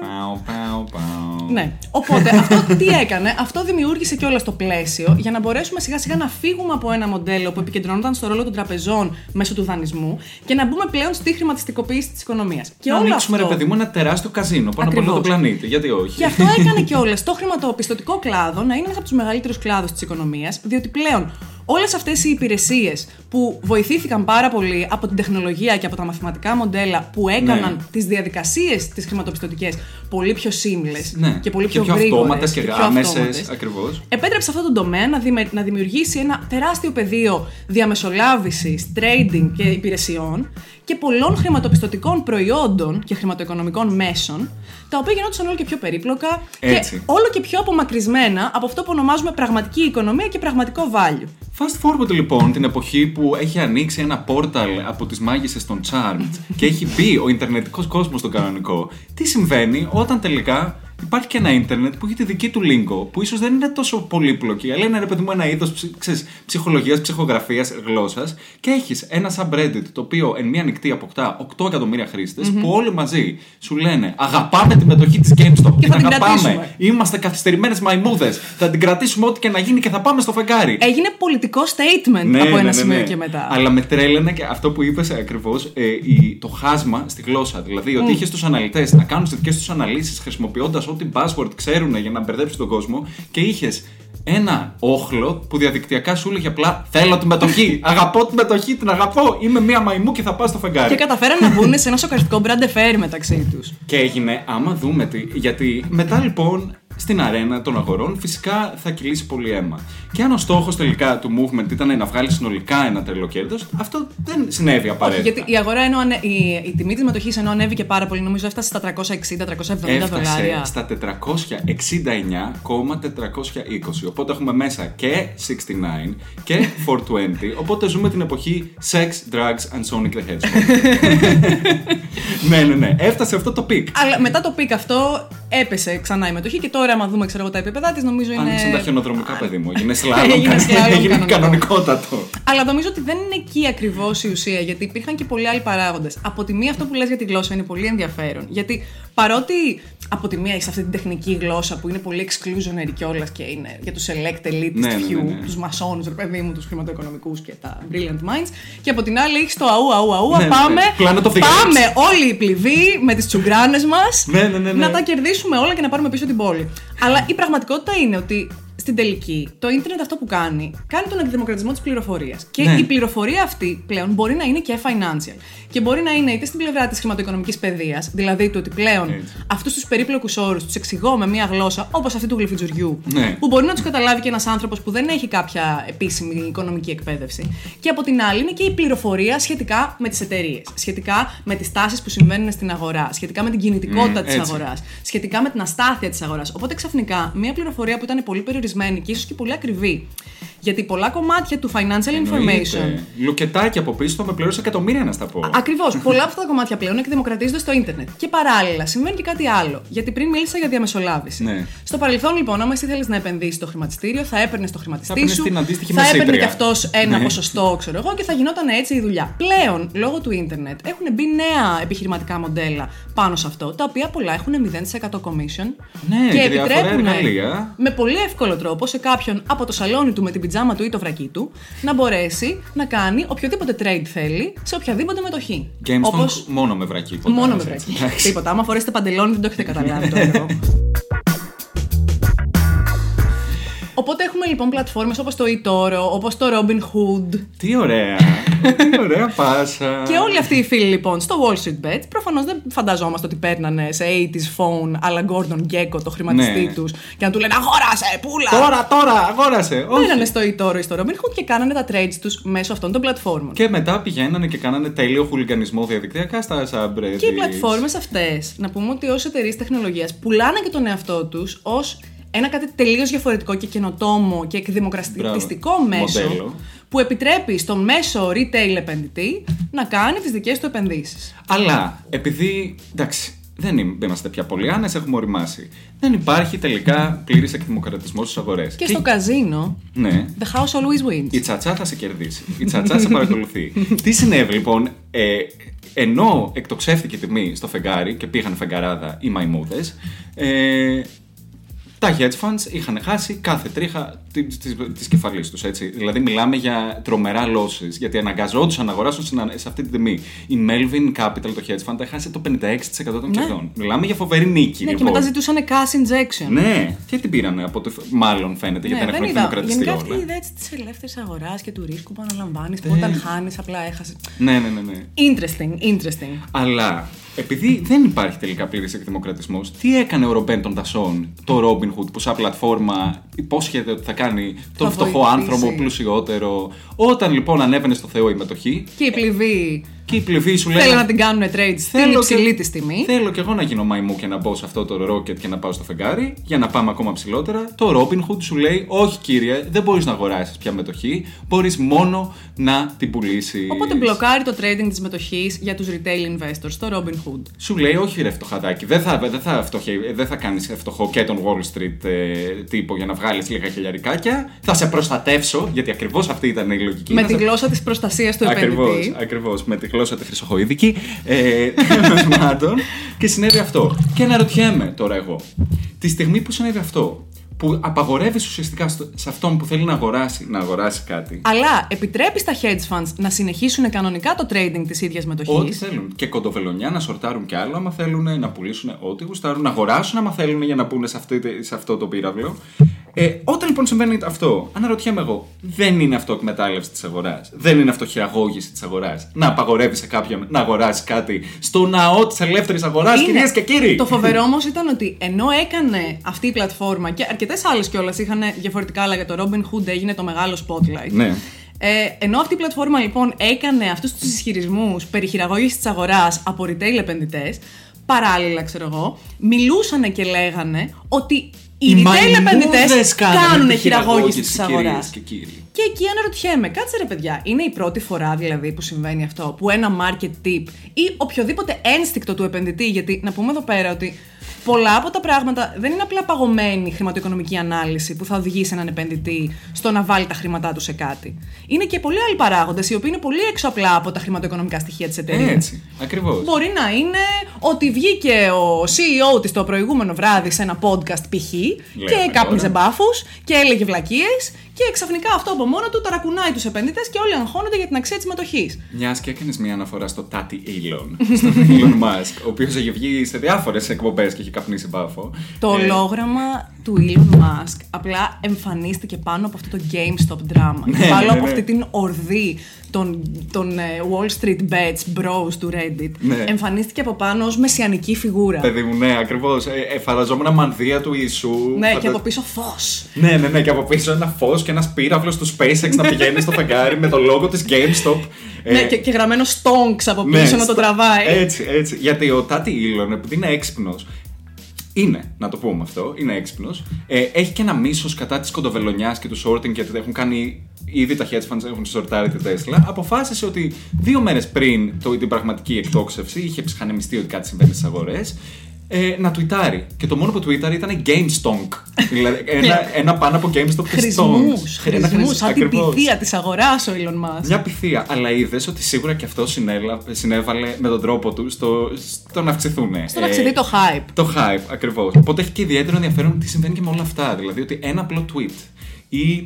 [SPEAKER 4] Πάω, πάω, πάω.
[SPEAKER 3] Ναι. Οπότε αυτό τι έκανε, αυτό δημιούργησε κιόλας το πλαίσιο για να μπορέσουμε σιγά σιγά να φύγουμε από ένα μοντέλο που επικεντρωνόταν στο ρόλο των τραπεζών μέσω του δανεισμού και να μπούμε πλέον στη χρηματιστικοποίηση της οικονομίας. Και
[SPEAKER 4] να
[SPEAKER 3] όλο
[SPEAKER 4] ανοίξουμε
[SPEAKER 3] αυτό.
[SPEAKER 4] ρε παιδί μου ένα τεράστιο καζίνο πάνω από όλο
[SPEAKER 3] Ακριβώς.
[SPEAKER 4] τον πλανήτη. Γιατί όχι;
[SPEAKER 3] Και αυτό έκανε κιόλας το χρηματοπιστωτικό κλάδο να είναι ένας από τους μεγαλύτερους κλάδους της οικονομίας, διότι πλέον όλες αυτές οι υπηρεσίες που βοηθήθηκαν πάρα πολύ από την τεχνολογία και από τα μαθηματικά μοντέλα που έκαναν
[SPEAKER 4] Ναι.
[SPEAKER 3] τις διαδικασίες τις χρηματοπιστωτικές πολύ πιο seamless
[SPEAKER 4] Ναι.
[SPEAKER 3] και πολύ
[SPEAKER 4] Και
[SPEAKER 3] πιο,
[SPEAKER 4] πιο
[SPEAKER 3] γρήγορες
[SPEAKER 4] αυτόματες και
[SPEAKER 3] πιο
[SPEAKER 4] άμεσες,
[SPEAKER 3] αυτόματες.
[SPEAKER 4] ακριβώς.
[SPEAKER 3] Επέτρεψε αυτό το τομέα να, διμε- να δημιουργήσει ένα τεράστιο πεδίο διαμεσολάβησης, trading και υπηρεσιών και πολλών χρηματοπιστωτικών προϊόντων και χρηματοοικονομικών μέσων, τα οποία γινόντουσαν όλο και πιο περίπλοκα
[SPEAKER 4] Έτσι.
[SPEAKER 3] και όλο και πιο απομακρυσμένα από αυτό που ονομάζουμε πραγματική οικονομία και πραγματικό value.
[SPEAKER 4] Fast forward λοιπόν την εποχή που έχει ανοίξει ένα πόρταλ από τις μάγισσες των Charmed και έχει μπει ο Ιντερνετικός κόσμος στον κανονικό. Τι συμβαίνει όταν τελικά υπάρχει και ένα ίντερνετ που έχει τη δική του lingo, που ίσως δεν είναι τόσο πολύπλοκη, αλλά είναι ρε παιδί μου ένα είδος ψ, ξέρεις, ψυχολογίας, ψυχογραφίας, γλώσσας και έχεις ένα subreddit το οποίο εν μία νυχτή αποκτά 8 εκατομμύρια χρήστες, που όλοι μαζί σου λένε αγαπάμε τη μετοχή της GameStop,
[SPEAKER 3] Και θα την
[SPEAKER 4] αγαπάμε,
[SPEAKER 3] κρατήσουμε.
[SPEAKER 4] είμαστε καθυστερημένες μαϊμούδες, θα την κρατήσουμε ό,τι και να γίνει και θα πάμε στο φεγγάρι.
[SPEAKER 3] Έγινε πολιτικό statement από ένα σημείο και μετά.
[SPEAKER 4] Ναι, Αλλά με τρέλαινε και αυτό που είπες ακριβώς, το χάσμα στη γλώσσα. Δηλαδή, ότι είχες τους αναλυτές να κάνουν τις δικές τους αναλύσεις χρησιμοποιώντας ό,τι buzzword ξέρουν για να μπερδέψει τον κόσμο και είχες ένα όχλο που διαδικτυακά σου έλεγε απλά Θέλω τη μετοχή. αγαπώ τη μετοχή, την αγαπώ. Είμαι μία μαϊμού και θα πάω στο φεγγάρι.
[SPEAKER 3] Και καταφέραν να μπουν σε ένα σοκαριστικό μπραντεφέρι μεταξύ τους.
[SPEAKER 4] Και έγινε, άμα δούμε τι. Γιατί μετά λοιπόν στην αρένα των αγορών φυσικά θα κυλήσει πολύ αίμα. Και αν ο στόχος τελικά του movement ήταν να βγάλει συνολικά ένα τρελό κέρδος, αυτό δεν συνέβη
[SPEAKER 3] Όχι,
[SPEAKER 4] απαραίτητα.
[SPEAKER 3] γιατί η αγορά ενώ ανε... η, η τιμή της μετοχής ενώ ανέβηκε πάρα πολύ, νομίζω έφτασε στα 360-370
[SPEAKER 4] Έφτασε
[SPEAKER 3] δολάρια.
[SPEAKER 4] στα 469,420. Οπότε έχουμε μέσα και 69 και 420. Οπότε ζούμε την εποχή Sex, Drugs and Sonic the Hedgehog. ναι, ναι, ναι. Έφτασε αυτό το peak.
[SPEAKER 3] Αλλά μετά το peak αυτό έπεσε ξανά η μετοχή και τώρα, άμα δούμε ξέρω, εγώ, τα επίπεδα της, νομίζω είναι.
[SPEAKER 4] Άνοιξαν τα χιονοδρομικά, παιδί μου. Έγινε σλάλομ.
[SPEAKER 3] Έγινε σλάλομ
[SPEAKER 4] Έγινε
[SPEAKER 3] κανονικό.
[SPEAKER 4] κανονικότατο.
[SPEAKER 3] Αλλά νομίζω ότι δεν είναι εκεί ακριβώς η ουσία, γιατί υπήρχαν και πολλοί άλλοι παράγοντες. Από τη μία, αυτό που λες για τη γλώσσα είναι πολύ ενδιαφέρον. Γιατί παρότι από τη μία έχει αυτή την τεχνική γλώσσα που είναι πολύ exclusionary κιόλα και είναι για τους select elite
[SPEAKER 4] Ναι, ναι,
[SPEAKER 3] few,
[SPEAKER 4] ναι, ναι.
[SPEAKER 3] τους μασόνους, ρε παιδί μου, τους χρηματοοικονομικούς και τα brilliant minds. Και από την άλλη έχεις το αού, αού, αού,
[SPEAKER 4] Ναι, ναι,
[SPEAKER 3] πάμε.
[SPEAKER 4] ναι. Πλάνε το φιγάρι.
[SPEAKER 3] πάμε όλοι οι πληβοί με τις τσουγκράνες μας
[SPEAKER 4] Ναι, ναι, ναι, ναι.
[SPEAKER 3] να τα κερδίσουμε όλα και να πάρουμε πίσω την πόλη. Αλλά η πραγματικότητα είναι ότι στην τελική, το ίντερνετ αυτό που κάνει, κάνει τον εκδημοκρατισμό της πληροφορίας. Και
[SPEAKER 4] Ναι.
[SPEAKER 3] η πληροφορία αυτή πλέον μπορεί να είναι και financial. Και μπορεί να είναι είτε στην πλευρά της χρηματοοικονομικής παιδείας, δηλαδή το ότι πλέον
[SPEAKER 4] Έτσι.
[SPEAKER 3] αυτούς τους περίπλοκους όρους τους εξηγώ με μία γλώσσα όπως αυτή του γλυφιτζουριού,
[SPEAKER 4] Ναι.
[SPEAKER 3] που μπορεί να τους καταλάβει και ένας άνθρωπος που δεν έχει κάποια επίσημη οικονομική εκπαίδευση. Και από την άλλη είναι και η πληροφορία σχετικά με τις εταιρείες, σχετικά με τις τάσεις που συμβαίνουν στην αγορά, σχετικά με την κινητικότητα
[SPEAKER 4] Μμ,
[SPEAKER 3] της
[SPEAKER 4] έτσι.
[SPEAKER 3] αγοράς, σχετικά με την αστάθεια της αγοράς. Οπότε ξαφνικά μια πληροφορία που ήταν πολύ περιορισμένη και ίσως και πολύ ακριβή. Γιατί πολλά κομμάτια του financial information.
[SPEAKER 4] Εννοείται. Λουκετάκι από πίσω το με πλήρωσε εκατομμύρια να στα πω.
[SPEAKER 3] Ακριβώς. Πολλά από αυτά τα κομμάτια πλέον εκδημοκρατίζονται στο ίντερνετ. Και παράλληλα συμβαίνει και κάτι άλλο. Γιατί πριν μίλησα για διαμεσολάβηση.
[SPEAKER 4] Ναι.
[SPEAKER 3] Στο παρελθόν, λοιπόν, άμα εσύ θέλεις να επενδύσεις στο χρηματιστήριο, θα έπαιρνες το χρηματιστή
[SPEAKER 4] έπαιρνες
[SPEAKER 3] σου.
[SPEAKER 4] την αντίστοιχη
[SPEAKER 3] θα έπαιρνε
[SPEAKER 4] μεσήτρια.
[SPEAKER 3] και αυτός ένα
[SPEAKER 4] Ναι.
[SPEAKER 3] ποσοστό, ξέρω εγώ, και θα γινόταν έτσι η δουλειά. Πλέον, λόγω του ίντερνετ, έχουν μπει νέα επιχειρηματικά μοντέλα πάνω σε αυτό, τα οποία πολλά έχουν 0% commission.
[SPEAKER 4] Ναι,
[SPEAKER 3] και
[SPEAKER 4] και διάφορα
[SPEAKER 3] επιτρέπουν
[SPEAKER 4] εργαλεία.
[SPEAKER 3] με πολύ εύκολο τρόπο σε κάποιον από το σαλόνι του με την πιτζάμα του ή το βρακί του να μπορέσει να κάνει οποιοδήποτε trade θέλει σε οποιαδήποτε μετοχή.
[SPEAKER 4] GameStop
[SPEAKER 3] Όπως-
[SPEAKER 4] μόνο με βρακί.
[SPEAKER 3] Μόνο με
[SPEAKER 4] έτσι.
[SPEAKER 3] βρακί.
[SPEAKER 4] Εντάξει.
[SPEAKER 3] Τίποτα. Άμα φορέσετε παντελόνι δεν το έχετε καταλάβει το έργο. Οπότε έχουμε λοιπόν πλατφόρμες όπως το eToro, όπως το Robinhood
[SPEAKER 4] Τι ωραία. Τι ωραία πάσα.
[SPEAKER 3] και όλοι αυτοί οι φίλοι λοιπόν στο Wall Street Bets προφανώς δεν φανταζόμαστε ότι παίρνανε σε 80s phone αλλά Gordon Gekko το χρηματιστή
[SPEAKER 4] Ναι.
[SPEAKER 3] τους και να του λένε αγόρασε, πούλα!
[SPEAKER 4] Τώρα, τώρα, αγόρασε. Όχι.
[SPEAKER 3] Πήρανε στο eToro ή στο Robinhood και κάνανε τα trades τους μέσω αυτών των πλατφόρμων.
[SPEAKER 4] Και μετά πηγαίνανε και κάνανε τέλειο χουλιγανισμό διαδικτυακά στα subreddits.
[SPEAKER 3] Και οι πλατφόρμες αυτές, να πούμε ότι ως εταιρείες τεχνολογίας πουλάνε και τον εαυτό τους ως ένα κάτι τελείως διαφορετικό και καινοτόμο και εκδημοκρατιστικό
[SPEAKER 4] Μπράβο.
[SPEAKER 3] μέσο
[SPEAKER 4] Μοντέλο.
[SPEAKER 3] που επιτρέπει στον μέσο retail επενδυτή να κάνει τις δικές του επενδύσεις.
[SPEAKER 4] Αλλά επειδή. Εντάξει, δεν είμαι- δεν είμαστε πια πολλοί άνες, έχουμε οριμάσει. Δεν υπάρχει τελικά πλήρης εκδημοκρατισμός στις αγορές.
[SPEAKER 3] Και στο καζίνο,
[SPEAKER 4] Ναι.
[SPEAKER 3] the house always wins.
[SPEAKER 4] Η τσατσά θα σε κερδίσει. Η τσατσά σε παρακολουθεί. Τι συνέβη λοιπόν, ε, ενώ εκτοξεύτηκε η τιμή στο φεγγάρι και πήγαν φεγγαράδα οι μαϊμούδες, ε, τα hedge funds είχαν χάσει κάθε τρίχα της της κεφαλής τους, έτσι. Δηλαδή μιλάμε για τρομερά losses, γιατί αναγκαζόντουσαν να αγοράσουν στην- σε αυτή τη τιμή. Η Melvin Capital, το hedge fund, έχασε το 56% των
[SPEAKER 3] Ναι.
[SPEAKER 4] κερδών. Μιλάμε για φοβερή νίκη,
[SPEAKER 3] Ναι, και
[SPEAKER 4] λοιπόν.
[SPEAKER 3] μετά ζητούσαν cash injection.
[SPEAKER 4] Ναι, και την πήρανε από το. Μάλλον φαίνεται, γιατί
[SPEAKER 3] Ναι,
[SPEAKER 4] δεν
[SPEAKER 3] δεν
[SPEAKER 4] έχουν
[SPEAKER 3] είδα.
[SPEAKER 4] δημοκρατιστεί
[SPEAKER 3] Γενικά αυτή η
[SPEAKER 4] όλα.
[SPEAKER 3] ιδέα της ελεύθερης αγοράς και του ρίσκου που αναλαμβάνεις, που
[SPEAKER 4] Δεν-
[SPEAKER 3] όταν χάνεις απλά έχασες.
[SPEAKER 4] Ναι, ναι, ναι. ναι.
[SPEAKER 3] Interesting, interesting.
[SPEAKER 4] Αλλά επειδή δεν υπάρχει τελικά πλήρης εκδημοκρατισμός, τι έκανε ο Ρομπέν των Τασών, το Robinhood, που σαν πλατφόρμα υπόσχεται ότι θα κάνει τον
[SPEAKER 3] Θα
[SPEAKER 4] φτωχό
[SPEAKER 3] βοηθήσει.
[SPEAKER 4] άνθρωπο πλουσιότερο. Όταν λοιπόν ανέβαινε στο Θεό η μετοχή,
[SPEAKER 3] Και η πληβή
[SPEAKER 4] και η πληβή σου λέει.
[SPEAKER 3] θέλει να την κάνουν trade στην
[SPEAKER 4] Θέλω
[SPEAKER 3] υψηλή
[SPEAKER 4] και-
[SPEAKER 3] της τιμή.
[SPEAKER 4] Θέλω και εγώ να γίνω μαϊμού και να μπω σε αυτό το rocket και να πάω στο φεγγάρι για να πάμε ακόμα ψηλότερα. Το Robinhood σου λέει: Όχι, κύριε, δεν μπορείς να αγοράσεις πια μετοχή. Μπορείς μόνο να την πουλήσεις.
[SPEAKER 3] Οπότε μπλοκάρει το trading της μετοχής για τους retail investors στο Robinhood.
[SPEAKER 4] Σου λέει, όχι ρε φτωχαδάκι, δεν θα, δεν θα, φτωχε- δεν θα κάνεις φτωχό και τον Wall Street ε, τύπο για να βγάλεις λίγα χιλιαρικάκια. Θα σε προστατεύσω, γιατί ακριβώς αυτή ήταν η λογική.
[SPEAKER 3] Με
[SPEAKER 4] να
[SPEAKER 3] τη
[SPEAKER 4] σε-
[SPEAKER 3] γλώσσα της προστασίας του
[SPEAKER 4] Ακριβώς,
[SPEAKER 3] επενδυτή.
[SPEAKER 4] ακριβώς, με τη γλώσσα τη χρυσοχοίδικη. Ε, τέλος πάντων, και συνέβη αυτό. Και αναρωτιέμαι τώρα εγώ, τη στιγμή που συνέβη αυτό, που απαγορεύεις ουσιαστικά στο- σε αυτόν που θέλει να αγοράσει, να αγοράσει κάτι,
[SPEAKER 3] Αλλά επιτρέπεις στα hedge funds να συνεχίσουν κανονικά το trading της ίδιας μετοχής;
[SPEAKER 4] Ό,τι θέλουν. Και κοντοβελονιά να σορτάρουν κι άλλο, άμα θέλουν να πουλήσουν ό,τι γουστάρουν, να αγοράσουν άμα θέλουν για να πούνε σε, αυτή, σε αυτό το πύραυλο. Ε, όταν λοιπόν συμβαίνει αυτό, αναρωτιέμαι εγώ, δεν είναι αυτό εκμετάλλευση της αγοράς. Δεν είναι αυτό χειραγώγηση της αγοράς. Να απαγορεύει σε κάποιον να αγοράσει κάτι στο ναό της ελεύθερης αγοράς,
[SPEAKER 3] Είναι.
[SPEAKER 4] κυρίες και κύριοι.
[SPEAKER 3] Το φοβερό όμως ήταν ότι ενώ έκανε αυτή η πλατφόρμα και αρκετές άλλες κιόλας είχαν διαφορετικά, αλλά για το Robinhood έγινε το μεγάλο spotlight.
[SPEAKER 4] Ναι.
[SPEAKER 3] Ε, ενώ αυτή η πλατφόρμα λοιπόν έκανε αυτούς τους ισχυρισμούς περί χειραγώγησης της αγοράς από retail επενδυτές, παράλληλα ξέρω εγώ, μιλούσαν και λέγανε ότι οι,
[SPEAKER 4] Οι
[SPEAKER 3] retail
[SPEAKER 4] μαϊμούδες
[SPEAKER 3] επενδυτέ
[SPEAKER 4] κάνανε
[SPEAKER 3] κάνουν
[SPEAKER 4] τη
[SPEAKER 3] χειραγώγηση της
[SPEAKER 4] κυρίες
[SPEAKER 3] αγοράς.
[SPEAKER 4] και κύριοι.
[SPEAKER 3] Και εκεί αναρωτιέμαι, κάτσε ρε παιδιά, είναι η πρώτη φορά δηλαδή που συμβαίνει αυτό, που ένα market tip ή οποιοδήποτε ένστικτο του επενδυτή, γιατί να πούμε εδώ πέρα ότι πολλά από τα πράγματα δεν είναι απλά παγωμένη χρηματοοικονομική ανάλυση που θα οδηγήσει έναν επενδυτή στο να βάλει τα χρήματά του σε κάτι. Είναι και πολλοί άλλοι παράγοντες, οι οποίοι είναι πολύ έξω απλά από τα χρηματοοικονομικά στοιχεία της εταιρείας.
[SPEAKER 4] Έτσι, ακριβώς.
[SPEAKER 3] Μπορεί να είναι ότι βγήκε ο CEO της το προηγούμενο βράδυ σε ένα podcast π.χ. και
[SPEAKER 4] Λέμε
[SPEAKER 3] κάπνιζε
[SPEAKER 4] τώρα.
[SPEAKER 3] μπάφους και έλεγε βλακίες και ξαφνικά αυτό από μόνο του ταρακουνάει τους επενδυτές και όλοι αγχώνονται για την αξία της μετοχή.
[SPEAKER 4] Μιας και έκανες μια αναφορά στο Τάτι Elon, στον Elon Musk, ο οποίος έχει βγει σε διάφορες εκπομπές και έχει καπνίσει μπάφο.
[SPEAKER 3] Το
[SPEAKER 4] Ε,
[SPEAKER 3] ολόγραμμα του Elon Musk απλά εμφανίστηκε πάνω από αυτό το GameStop drama.
[SPEAKER 4] Ναι,
[SPEAKER 3] πάνω
[SPEAKER 4] ναι,
[SPEAKER 3] από
[SPEAKER 4] ναι.
[SPEAKER 3] αυτή την ορδή των, των ε, Wall Street Bets bros του Reddit.
[SPEAKER 4] Ναι.
[SPEAKER 3] Εμφανίστηκε από πάνω ως μεσιανική φιγούρα.
[SPEAKER 4] Παιδί μου, ναι, ακριβώς. Ε, ε, φανταζόμουν μανδύα του Ιησού.
[SPEAKER 3] ναι,
[SPEAKER 4] φαντα-
[SPEAKER 3] και από πίσω φως.
[SPEAKER 4] Ναι, ναι, ναι, και από πίσω ένα φως και ένας πύραυλος του SpaceX να πηγαίνει στο φεγγάρι με το λόγο της GameStop. Ε,
[SPEAKER 3] ναι, και, και γραμμένο Stonks από
[SPEAKER 4] ναι,
[SPEAKER 3] πίσω να το
[SPEAKER 4] στο-
[SPEAKER 3] τραβάει.
[SPEAKER 4] Έτσι, έτσι. Γιατί ο Τάτι Ήλον, επειδή είναι έξυπνος, είναι, να το πούμε αυτό, είναι έξυπνος. Ε, έχει και ένα μίσος κατά της κοντοβελονιάς και του sorting γιατί έχουν κάνει ήδη τα hedge funds έχουν σορτάρει τη Tesla. Αποφάσισε ότι δύο μέρες πριν το, την πραγματική εκτόξευση είχε ψυχανεμιστεί ότι κάτι συμβαίνει στις αγορές. Ε, να τουιτάρει. Και το μόνο που τουίταρε ήταν GameStonk. δηλαδή ένα, ένα πάνω από GameStop και
[SPEAKER 3] Χρησμούς.
[SPEAKER 4] Stonks. Ένα
[SPEAKER 3] Χρησμούς.
[SPEAKER 4] χρησ-
[SPEAKER 3] Σαν την
[SPEAKER 4] ακριβώς.
[SPEAKER 3] πυθία της αγοράς ο Elon Musk.
[SPEAKER 4] Μια πυθία, αλλά είδες ότι σίγουρα και αυτό συνέλα- συνέβαλε με τον τρόπο του στο, στο να αυξηθούν.
[SPEAKER 3] Στο να αυξηθεί το hype.
[SPEAKER 4] Το hype, ακριβώς. Οπότε έχει και ιδιαίτερο ενδιαφέρον τι συμβαίνει και με όλα αυτά. Δηλαδή ότι ένα απλό tweet ή α,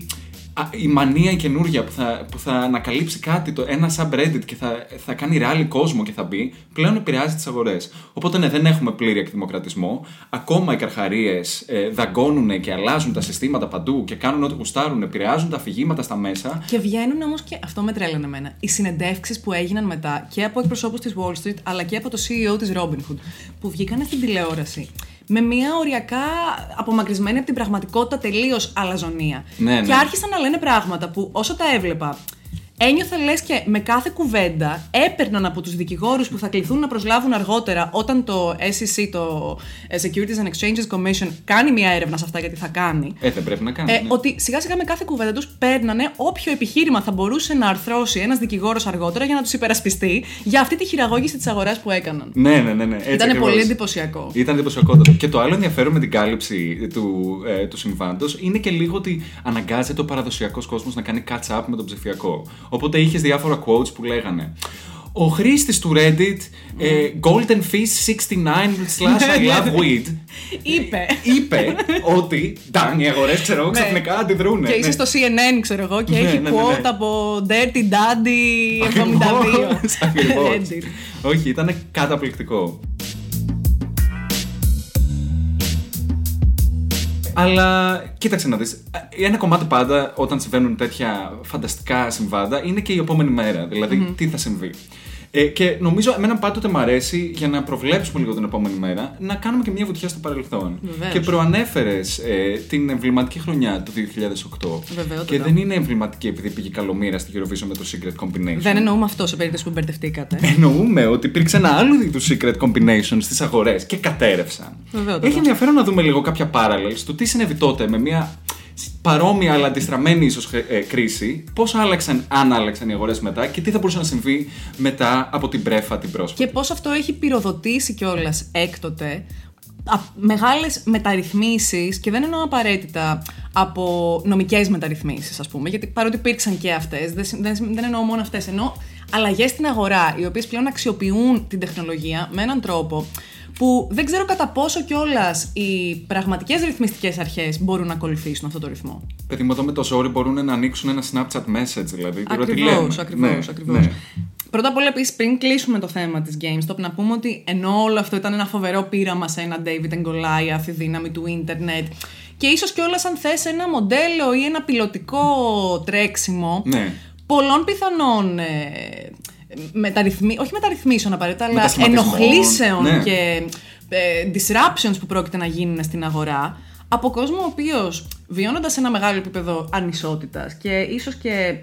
[SPEAKER 4] η μανία η καινούργια που θα, που θα ανακαλύψει κάτι, το, ένα subreddit και θα, θα κάνει ράλι κόσμο και θα μπει, πλέον επηρεάζει τις αγορές. Οπότε ναι, δεν έχουμε πλήρη εκδημοκρατισμό. Ακόμα οι καρχαρίες ε, δαγκώνουν και αλλάζουν τα συστήματα παντού και κάνουν ό,τι γουστάρουν, επηρεάζουν τα αφηγήματα στα μέσα.
[SPEAKER 3] Και βγαίνουν όμως και. Αυτό με τρέλανε εμένα. Οι συνεντεύξεις που έγιναν μετά και από εκπροσώπους της Wall Street αλλά και από το CEO της Robinhood που βγήκαν στην τηλεόραση με μια οριακά απομακρυσμένη από την πραγματικότητα τελείως αλαζονία.
[SPEAKER 4] Ναι, ναι.
[SPEAKER 3] Και άρχισαν να λένε πράγματα που όσο τα έβλεπα. Ένιωθα λες και με κάθε κουβέντα έπαιρναν από τους δικηγόρους που θα κληθούν να προσλάβουν αργότερα όταν το SEC, το ε, Securities and Exchanges Commission, κάνει μια έρευνα σε αυτά γιατί θα κάνει.
[SPEAKER 4] Ε, δεν πρέπει να κάνει.
[SPEAKER 3] Ε,
[SPEAKER 4] ναι.
[SPEAKER 3] Ότι σιγά σιγά με κάθε κουβέντα τους παίρνανε όποιο επιχείρημα θα μπορούσε να αρθρώσει ένας δικηγόρος αργότερα για να τους υπερασπιστεί για αυτή τη χειραγώγηση της αγοράς που έκαναν.
[SPEAKER 4] Ναι, ναι, ναι. ναι. Έτσι
[SPEAKER 3] Ήταν
[SPEAKER 4] ακριβώς.
[SPEAKER 3] πολύ εντυπωσιακό.
[SPEAKER 4] Ήταν εντυπωσιακότατο. Και το άλλο ενδιαφέρον με την κάλυψη του, ε, του συμβάντος είναι και λίγο ότι αναγκάζεται ο παραδοσιακός κόσμος να κάνει catch up με τον ψηφιακό. Οπότε είχες διάφορα quotes που λέγανε. Ο χρήστης του Reddit, ε, Golden Fish 69 slash I love weed,
[SPEAKER 3] Είπε.
[SPEAKER 4] είπε ότι. Ντάν, οι αγορές ξέρω εγώ
[SPEAKER 3] Ναι.
[SPEAKER 4] ξαφνικά αντιδρούν.
[SPEAKER 3] Και είσαι στο CNN, ξέρω εγώ, και
[SPEAKER 4] Ναι,
[SPEAKER 3] έχει
[SPEAKER 4] ναι, ναι,
[SPEAKER 3] quote
[SPEAKER 4] ναι.
[SPEAKER 3] από Dirty Daddy 72.
[SPEAKER 4] Ακριβώς, ακριβώς.
[SPEAKER 3] Reddit.
[SPEAKER 4] Όχι, ήταν καταπληκτικό. Αλλά κοίταξε να δεις, ένα κομμάτι πάντα όταν συμβαίνουν τέτοια φανταστικά συμβάντα είναι και η επόμενη μέρα, δηλαδή τι θα συμβεί. Ε, και νομίζω εμένα πάντοτε μου αρέσει για να προβλέψουμε λίγο την επόμενη μέρα να κάνουμε και μια βουτιά στο παρελθόν.
[SPEAKER 3] Βεβαίως.
[SPEAKER 4] Και προανέφερες ε, την εμβληματική χρονιά του 2008.
[SPEAKER 3] Βεβαιότατα.
[SPEAKER 4] Και δεν είναι εμβληματική επειδή πήγε καλομήρα στη Eurovision με το Secret Combination.
[SPEAKER 3] Δεν εννοούμε αυτό σε περίπτωση που μπερδευτήκατε.
[SPEAKER 4] Εννοούμε ότι υπήρξε ένα άλλο είδου secret combination στις αγορές και κατέρευσαν.
[SPEAKER 3] Βεβαιότατα.
[SPEAKER 4] Έχει ενδιαφέρον να δούμε λίγο κάποια parallels του τι συνέβη τότε με μια παρόμοια αλλά αντιστραμμένη ίσως κρίση, πώς άλλαξαν, αν άλλαξαν οι αγορές μετά και τι θα μπορούσε να συμβεί μετά από την πρέφα την πρόσφατη.
[SPEAKER 3] Και πώς αυτό έχει πυροδοτήσει κιόλας έκτοτε α- μεγάλες μεταρρυθμίσεις και δεν εννοώ απαραίτητα από νομικές μεταρρυθμίσεις ας πούμε γιατί παρότι υπήρξαν και αυτές δεν, συ- δεν, συ- δεν εννοώ μόνο αυτές εννοώ αλλαγές στην αγορά οι οποίες πλέον αξιοποιούν την τεχνολογία με έναν τρόπο που δεν ξέρω κατά πόσο κιόλας οι πραγματικές ρυθμιστικές αρχές μπορούν να ακολουθήσουν αυτό το ρυθμό.
[SPEAKER 4] Παιδί μου εδώ με το ζόρι μπορούν να ανοίξουν ένα Snapchat message δηλαδή. Τώρα τι λέμε.
[SPEAKER 3] Ακριβώς, ακριβώς,
[SPEAKER 4] Ναι,
[SPEAKER 3] ακριβώς.
[SPEAKER 4] ναι.
[SPEAKER 3] Πρώτα απ' όλα, επίσης, πριν κλείσουμε το θέμα της GameStop, να πούμε ότι ενώ όλο αυτό ήταν ένα φοβερό πείραμα σε ένα David and Goliath, η δύναμη του ίντερνετ, και ίσως κιόλας αν θες ένα μοντέλο ή ένα πιλωτικό τρέξιμο
[SPEAKER 4] Ναι.
[SPEAKER 3] πολλών πιθανών. Ε, μεταρρυθμί... όχι μεταρρυθμίσεων απαραίτητα, αλλά
[SPEAKER 4] Μετασχηματισμών,
[SPEAKER 3] ενοχλήσεων
[SPEAKER 4] ναι.
[SPEAKER 3] και ε, disruptions που πρόκειται να γίνουν στην αγορά από κόσμο ο οποίος βιώνοντας ένα μεγάλο επίπεδο ανισότητας και ίσως και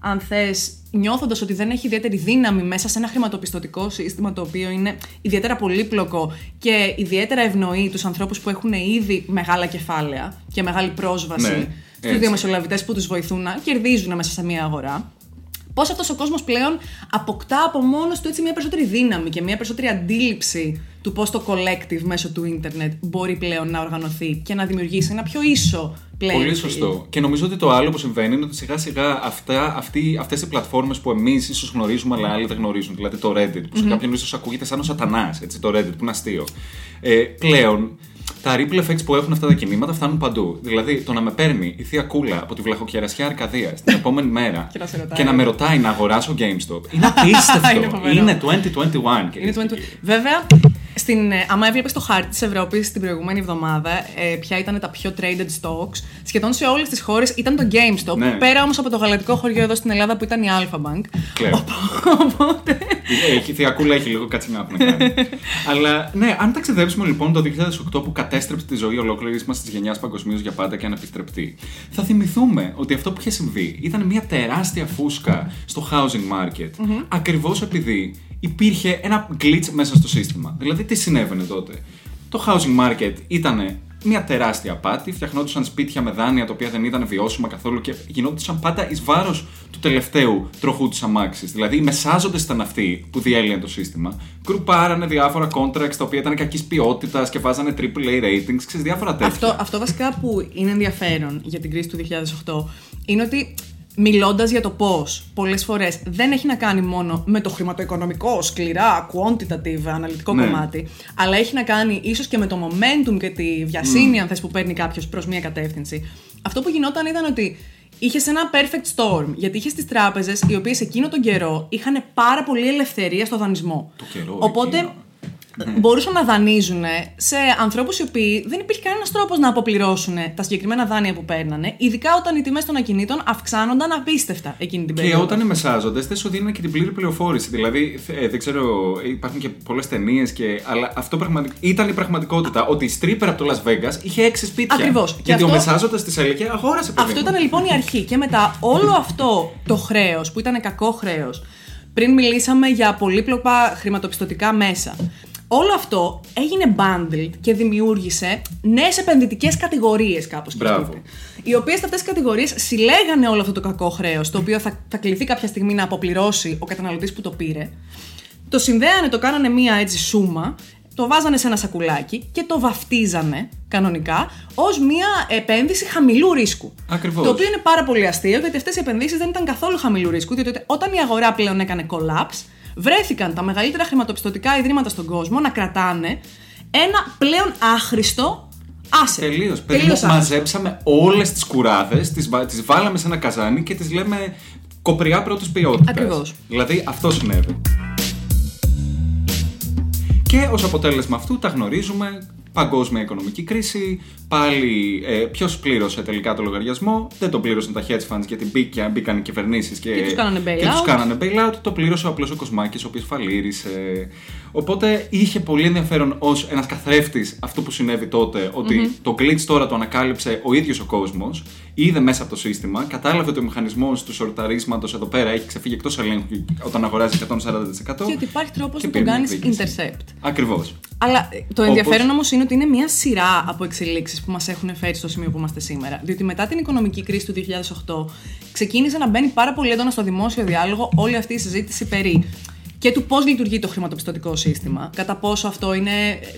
[SPEAKER 3] αν θες, νιώθοντας ότι δεν έχει ιδιαίτερη δύναμη μέσα σε ένα χρηματοπιστωτικό σύστημα το οποίο είναι ιδιαίτερα πολύπλοκο και ιδιαίτερα ευνοεί τους ανθρώπους που έχουν ήδη μεγάλα κεφάλαια και μεγάλη πρόσβαση
[SPEAKER 4] Ναι,
[SPEAKER 3] στους
[SPEAKER 4] έτσι.
[SPEAKER 3] διαμεσολαβητές που τους βοηθούν να κερδίζουν μέσα σε μια αγορά. Πώς αυτός ο κόσμος πλέον αποκτά από μόνος του έτσι μια περισσότερη δύναμη και μια περισσότερη αντίληψη του πώς το collective μέσω του ίντερνετ μπορεί πλέον να οργανωθεί και να δημιουργήσει ένα πιο ίσο πλέον.
[SPEAKER 4] Πολύ σωστό. Και νομίζω ότι το άλλο που συμβαίνει είναι ότι σιγά σιγά αυτά, αυτοί, αυτές οι πλατφόρμες που εμείς ίσως γνωρίζουμε αλλά άλλοι δεν γνωρίζουν, δηλαδή το Reddit, που σε κάποιον ίσως ακούγεται σαν ο σατανάς, έτσι, το Reddit που είναι αστείο. Ε, πλέον, τα ripple effects που έχουν αυτά τα κινήματα φτάνουν παντού. Δηλαδή, το να με παίρνει η θεία κούλα από τη βλαχοκερασιά Αρκαδίας την επόμενη μέρα
[SPEAKER 3] Και να σε ρωτάει.
[SPEAKER 4] και να με ρωτάει να αγοράσω GameStop είναι
[SPEAKER 3] Είναι
[SPEAKER 4] απίστευτο.
[SPEAKER 3] φοβερό.
[SPEAKER 4] είναι 2021.
[SPEAKER 3] Είναι
[SPEAKER 4] κυρίες
[SPEAKER 3] το
[SPEAKER 4] και
[SPEAKER 3] end-
[SPEAKER 4] κύριοι.
[SPEAKER 3] Βέβαια, Στην, ε, άμα έβλεπες το χάρτη της Ευρώπης την προηγούμενη εβδομάδα, ε, ποια ήταν τα πιο traded stocks, σχεδόν σε όλες τις χώρες ήταν το GameStop.
[SPEAKER 4] Ναι.
[SPEAKER 3] Πέρα όμως από το γαλατικό χωριό εδώ στην Ελλάδα που ήταν η Alpha Bank.
[SPEAKER 4] Κλαίω.
[SPEAKER 3] Οπότε.
[SPEAKER 4] Έχει, η θιακούλα έχει λίγο κατσινά να κάνει. Αλλά ναι, αν ταξιδέψουμε λοιπόν το 2008 που κατέστρεψε τη ζωή ολόκληρης μας της γενιάς παγκοσμίως για πάντα και αναπιστρεπτή, θα θυμηθούμε ότι αυτό που είχε συμβεί ήταν μια τεράστια φούσκα στο housing market. Ακριβώς επειδή υπήρχε ένα glitch μέσα στο σύστημα. Δηλαδή, τι συνέβαινε τότε. Το housing market ήταν μια τεράστια απάτη. Φτιαχνόντουσαν σπίτια με δάνεια τα οποία δεν ήταν βιώσιμα καθόλου και γινόντουσαν πάντα εις βάρος του τελευταίου τροχού της αμάξης. Δηλαδή, οι μεσάζοντε ήταν αυτοί που διέλυαν το σύστημα. Κρουπάρανε διάφορα contracts τα οποία ήταν κακής ποιότητας και βάζανε AAA ratings, ξέρεις διάφορα τέτοια.
[SPEAKER 3] Αυτό, αυτό βασικά που είναι ενδιαφέρον για την κρίση του 2008 είναι ότι μιλώντας για το πώς πολλές φορές δεν έχει να κάνει μόνο με το χρηματοοικονομικό, σκληρά, quantitative, αναλυτικό
[SPEAKER 4] Ναι.
[SPEAKER 3] κομμάτι, αλλά έχει να κάνει ίσως και με το momentum και τη βιασύνη, αν θες, που παίρνει κάποιος προς μία κατεύθυνση. Αυτό που γινόταν ήταν ότι είχες ένα perfect storm, γιατί είχες τις τράπεζες οι οποίες εκείνο τον καιρό είχαν πάρα πολύ ελευθερία στο δανεισμό.
[SPEAKER 4] Το καιρό
[SPEAKER 3] Οπότε
[SPEAKER 4] εκείνο.
[SPEAKER 3] Μπορούσαν να δανείζουν σε ανθρώπους οι οποίοι δεν υπήρχε κανένας τρόπος να αποπληρώσουν τα συγκεκριμένα δάνεια που παίρνανε, ειδικά όταν οι τιμές των ακινήτων αυξάνονταν απίστευτα εκείνη την
[SPEAKER 4] Και
[SPEAKER 3] περίοδο.
[SPEAKER 4] όταν οι μεσάζοντε δεν σου δίνουν και την πλήρη πληροφόρηση. Δηλαδή, ε, δεν ξέρω, υπάρχουν και πολλές ταινίες, και... αλλά αυτό πραγματικ... ήταν η πραγματικότητα. Ότι η stripper από το Las Vegas είχε έξι σπίτια.
[SPEAKER 3] Ακριβώς. Και
[SPEAKER 4] Γιατί ο
[SPEAKER 3] αυτό-
[SPEAKER 4] μεσάζοντας τη έλεγε αγόρασε παιδί
[SPEAKER 3] Αυτό
[SPEAKER 4] μου».
[SPEAKER 3] ήταν λοιπόν η αρχή. Και μετά όλο αυτό το χρέος, που ήταν κακό χρέος, πριν μιλήσαμε για πολύπλοκα χρηματοπιστωτικά μέσα. Όλο αυτό έγινε bundled και δημιούργησε νέες επενδυτικές κατηγορίες, κάπως
[SPEAKER 4] Μπράβο.
[SPEAKER 3] Οι οποίες αυτές οι κατηγορίες συλλέγανε όλο αυτό το κακό χρέος, το οποίο θα, θα κληθεί κάποια στιγμή να αποπληρώσει ο καταναλωτής που το πήρε. Το συνδέανε, το κάνανε μία έτσι σούμα, το βάζανε σε ένα σακουλάκι και το βαφτίζανε κανονικά ως μία επένδυση χαμηλού ρίσκου.
[SPEAKER 4] Ακριβώς.
[SPEAKER 3] Το οποίο είναι πάρα πολύ αστείο γιατί αυτές οι επενδύσεις δεν ήταν καθόλου χαμηλού ρίσκου, διότι όταν η αγορά πλέον έκανε collapse, βρέθηκαν τα μεγαλύτερα χρηματοπιστωτικά ιδρύματα στον κόσμο να κρατάνε ένα πλέον άχρηστο asset.
[SPEAKER 4] Τελείως. Παιδί μου,
[SPEAKER 3] Τελείως άχρηστο.
[SPEAKER 4] μαζέψαμε όλες τις κουράδες, τις τις βάλαμε σε ένα καζάνι και τις λέμε κοπριά πρώτης ποιότητας.
[SPEAKER 3] Ακριβώς.
[SPEAKER 4] Δηλαδή αυτό συνέβη. Και ως αποτέλεσμα αυτού τα γνωρίζουμε. Παγκόσμια οικονομική κρίση. Πάλι ε, ποιος πλήρωσε τελικά το λογαριασμό. Δεν το πλήρωσαν τα hedge funds γιατί μπήκε, μπήκαν οι κυβερνήσεις και,
[SPEAKER 3] Και τους κάνανε
[SPEAKER 4] και
[SPEAKER 3] bailout.
[SPEAKER 4] τους κάνανε bailout. Το πλήρωσε ο απλός ο Κοσμάκης, ο οποίος φαλήρισε. Οπότε είχε πολύ ενδιαφέρον ως ένας καθρέφτης αυτό που συνέβη τότε, ότι το glitch τώρα το ανακάλυψε ο ίδιος ο κόσμος, είδε μέσα από το σύστημα, κατάλαβε ότι ο μηχανισμός του σορταρίσματος εδώ πέρα έχει ξεφύγει εκτός ελέγχου όταν αγοράζει 140%.
[SPEAKER 3] Και ότι υπάρχει τρόπος
[SPEAKER 4] και
[SPEAKER 3] να τον
[SPEAKER 4] πήρε μια
[SPEAKER 3] κάνεις
[SPEAKER 4] εκδίκηση.
[SPEAKER 3] intercept.
[SPEAKER 4] Ακριβώς.
[SPEAKER 3] Αλλά ε, το ενδιαφέρον όμως είναι ότι είναι μια σειρά από εξελίξεις που μας έχουν φέρει στο σημείο που είμαστε σήμερα. Διότι μετά την οικονομική κρίση του 2008 ξεκίνησε να μπαίνει πάρα πολύ έντονα στο δημόσιο διάλογο όλη αυτή η συζήτηση περί και του πώς λειτουργεί το χρηματοπιστωτικό σύστημα, κατά πόσο αυτό είναι,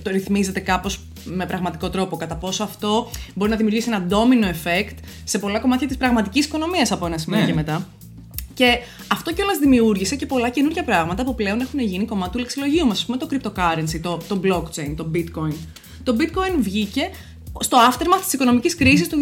[SPEAKER 3] το ρυθμίζεται κάπως με πραγματικό τρόπο, κατά πόσο αυτό μπορεί να δημιουργήσει ένα domino effect σε πολλά κομμάτια της πραγματικής οικονομίας από ένα σημείο
[SPEAKER 4] Ναι.
[SPEAKER 3] και μετά. Και αυτό κιόλας δημιούργησε και πολλά καινούργια πράγματα που πλέον έχουν γίνει κομμάτι του λεξιλογίου μας. Α πούμε το cryptocurrency, το, το blockchain, το bitcoin. Το bitcoin βγήκε στο aftermath της οικονομικής κρίσης του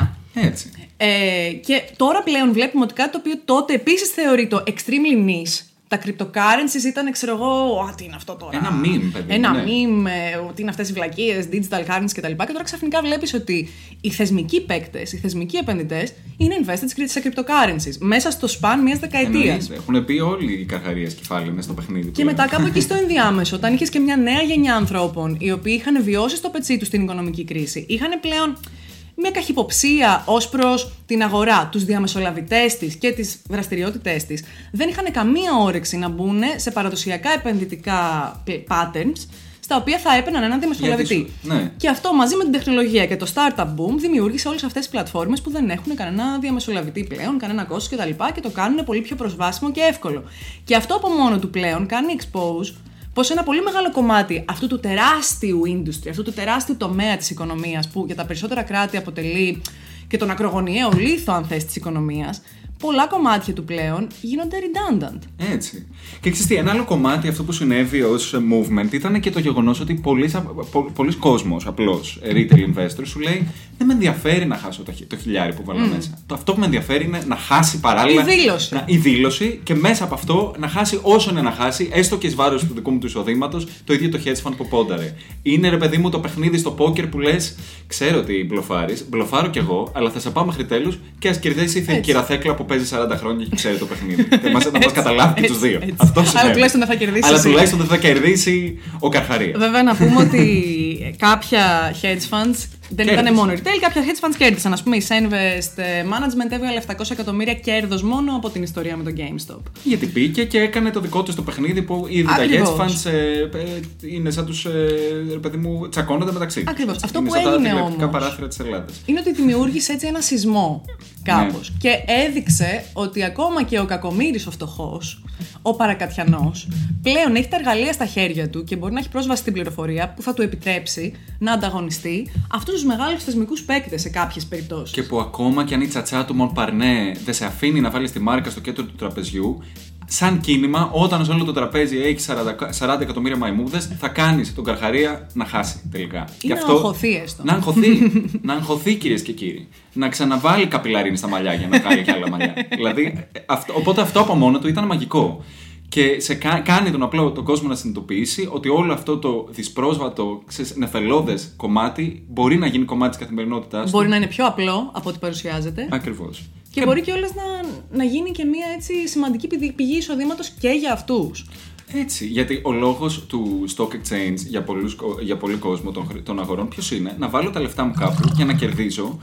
[SPEAKER 3] 2009.
[SPEAKER 4] Έτσι.
[SPEAKER 3] Ε, και τώρα πλέον βλέπουμε ότι κάτι το οποίο τότε επίσης θεωρείται extremely niche. Τα cryptocurrencies ήταν, ξέρω εγώ, «Α, τι είναι αυτό τώρα;
[SPEAKER 4] Ένα meme, παιδί μου,
[SPEAKER 3] Ένα
[SPEAKER 4] ναι.
[SPEAKER 3] meme, ε, τι είναι αυτές οι βλακίες, digital currencies κτλ. Και τώρα ξαφνικά βλέπεις ότι οι θεσμικοί παίκτες, οι θεσμικοί επενδυτές είναι invested σε cryptocurrencies μέσα στο span μιας δεκαετίας.
[SPEAKER 4] Εννοείται. Έχουν πει όλοι οι καρχαρίες κεφάλαια μέσα στο παιχνίδι.
[SPEAKER 3] Και μετά κάπου εκεί στο ενδιάμεσο, όταν είχες και μια νέα γενιά ανθρώπων οι οποίοι είχαν βιώσει στο πετσί τους την οικονομική κρίση, είχαν πλέον μια καχυποψία ως προς την αγορά, τους διαμεσολαβητές της και τις δραστηριότητές της, δεν είχαν καμία όρεξη να μπουν σε παραδοσιακά επενδυτικά patterns στα οποία θα έπαιρναν έναν διαμεσολαβητή.
[SPEAKER 4] Γιατί σου- ναι.
[SPEAKER 3] Και αυτό μαζί με την τεχνολογία και το startup boom δημιούργησε όλες αυτές τις πλατφόρμες που δεν έχουν κανένα διαμεσολαβητή πλέον, κανένα κόστος κτλ. Και, και το κάνουν πολύ πιο προσβάσιμο και εύκολο. Και αυτό από μόνο του πλέον κάνει expose πως ένα πολύ μεγάλο κομμάτι αυτού του τεράστιου industry, αυτού του τεράστιου τομέα της οικονομίας, που για τα περισσότερα κράτη αποτελεί και τον ακρογωνιαίο λίθο, αν θες, της οικονομίας, πολλά κομμάτια του πλέον γίνονται redundant.
[SPEAKER 4] Έτσι. Και ξέρεις τι, ένα άλλο κομμάτι αυτό που συνέβη ως movement ήταν και το γεγονός ότι πολλοί, πο, πολλοί κόσμος απλώς retail investors σου λέει δεν με ενδιαφέρει να χάσω το, χι- το χιλιάρι που βάλω μέσα. Το, αυτό που με ενδιαφέρει είναι να χάσει παράλληλα.
[SPEAKER 3] Η δήλωση.
[SPEAKER 4] Να, η δήλωση και μέσα από αυτό να χάσει όσο είναι να χάσει, έστω και εις βάρος του δικού μου του εισοδήματος, το ίδιο το hedge fund που πόνταρε. Είναι ρε παιδί μου το παιχνίδι στο πόκερ που λες: Ξέρω ότι μπλοφάρεις, μπλοφάρω κι εγώ, αλλά θα σε πάω μέχρι τέλους και ας κερδίσει η
[SPEAKER 3] Έτσι.
[SPEAKER 4] κυριαθέκλα που παίζει 40 χρόνια και ξέρει το παιχνίδι. Και μας, να μας καταλάβει και τους
[SPEAKER 3] έτσι,
[SPEAKER 4] δύο.
[SPEAKER 3] έτσι.
[SPEAKER 4] Αυτό
[SPEAKER 3] Αλλά
[SPEAKER 4] συνέβη.
[SPEAKER 3] τουλάχιστον δεν θα κερδίσεις
[SPEAKER 4] Αλλά
[SPEAKER 3] εσύ.
[SPEAKER 4] τουλάχιστον δεν θα κερδίσει ο Καρχαρία.
[SPEAKER 3] Βέβαια, να πούμε ότι κάποια hedge funds δεν
[SPEAKER 4] Κέρδισαν.
[SPEAKER 3] ήταν μόνο retail, κάποια hedge funds κέρδισαν. Α πούμε, η Senvest Management έβγαλε 700 εκατομμύρια κέρδος μόνο από την ιστορία με το GameStop.
[SPEAKER 4] Γιατί μπήκε και έκανε το δικό του το παιχνίδι που ήδη τα
[SPEAKER 3] Ακριβώς.
[SPEAKER 4] hedge funds ε, ε, είναι σαν τους ε, ρε παιδί μου τσακώνονται μεταξύ τους.
[SPEAKER 3] Ακριβώς. Αυτό
[SPEAKER 4] είναι
[SPEAKER 3] που
[SPEAKER 4] σαν τα
[SPEAKER 3] έγινε
[SPEAKER 4] τηλεοπτικά
[SPEAKER 3] όμως.
[SPEAKER 4] παράθυρα της Ελλάδας.
[SPEAKER 3] είναι ότι δημιούργησε έτσι ένα σεισμό κάπως.
[SPEAKER 4] Ναι.
[SPEAKER 3] Και έδειξε ότι ακόμα και ο κακομύρης ο φτωχός, ο παρακατιανός, πλέον έχει τα εργαλεία στα χέρια του και μπορεί να έχει πρόσβαση στην πληροφορία που θα του επιτρέψει να ανταγωνιστεί αυτούς τους μεγάλους θεσμικούς παίκτες σε κάποιες περιπτώσεις.
[SPEAKER 4] Και που ακόμα και αν η τσατσά του Μον Παρνέ δεν σε αφήνει να βάλεις τη μάρκα στο κέντρο του τραπεζιού, σαν κίνημα, όταν σε όλο το τραπέζι έχει 40, 40 εκατομμύρια μαϊμούδες, θα κάνεις τον Καρχαρία να χάσει τελικά.
[SPEAKER 3] Ή να αγχωθεί έστω.
[SPEAKER 4] Να αγχωθεί. να αγχωθεί, κυρίες και κύριοι. Να ξαναβάλει καπιλαρίνη στα μαλλιά για να κάνει και άλλα μαλλιά. δηλαδή, ε, αυτό, οπότε αυτό από μόνο του ήταν μαγικό. Και σε κα- κάνει τον απλό τον κόσμο να συνειδητοποιήσει ότι όλο αυτό το δυσπρόσβατο, ξέρεις, νεφελώδες κομμάτι μπορεί να γίνει κομμάτι της καθημερινότητάς του.
[SPEAKER 3] Μπορεί να είναι πιο απλό από ό,τι παρουσιάζεται.
[SPEAKER 4] Ακριβώς.
[SPEAKER 3] Και μπορεί κιόλας να, να γίνει και μια έτσι σημαντική πηγή- πηγή εισοδήματος και για αυτούς.
[SPEAKER 4] Έτσι, γιατί ο λόγος του stock exchange για, πολλούς, για πολύ κόσμο των, χρη- των αγορών ποιος είναι, να βάλω τα λεφτά μου κάπου για να κερδίζω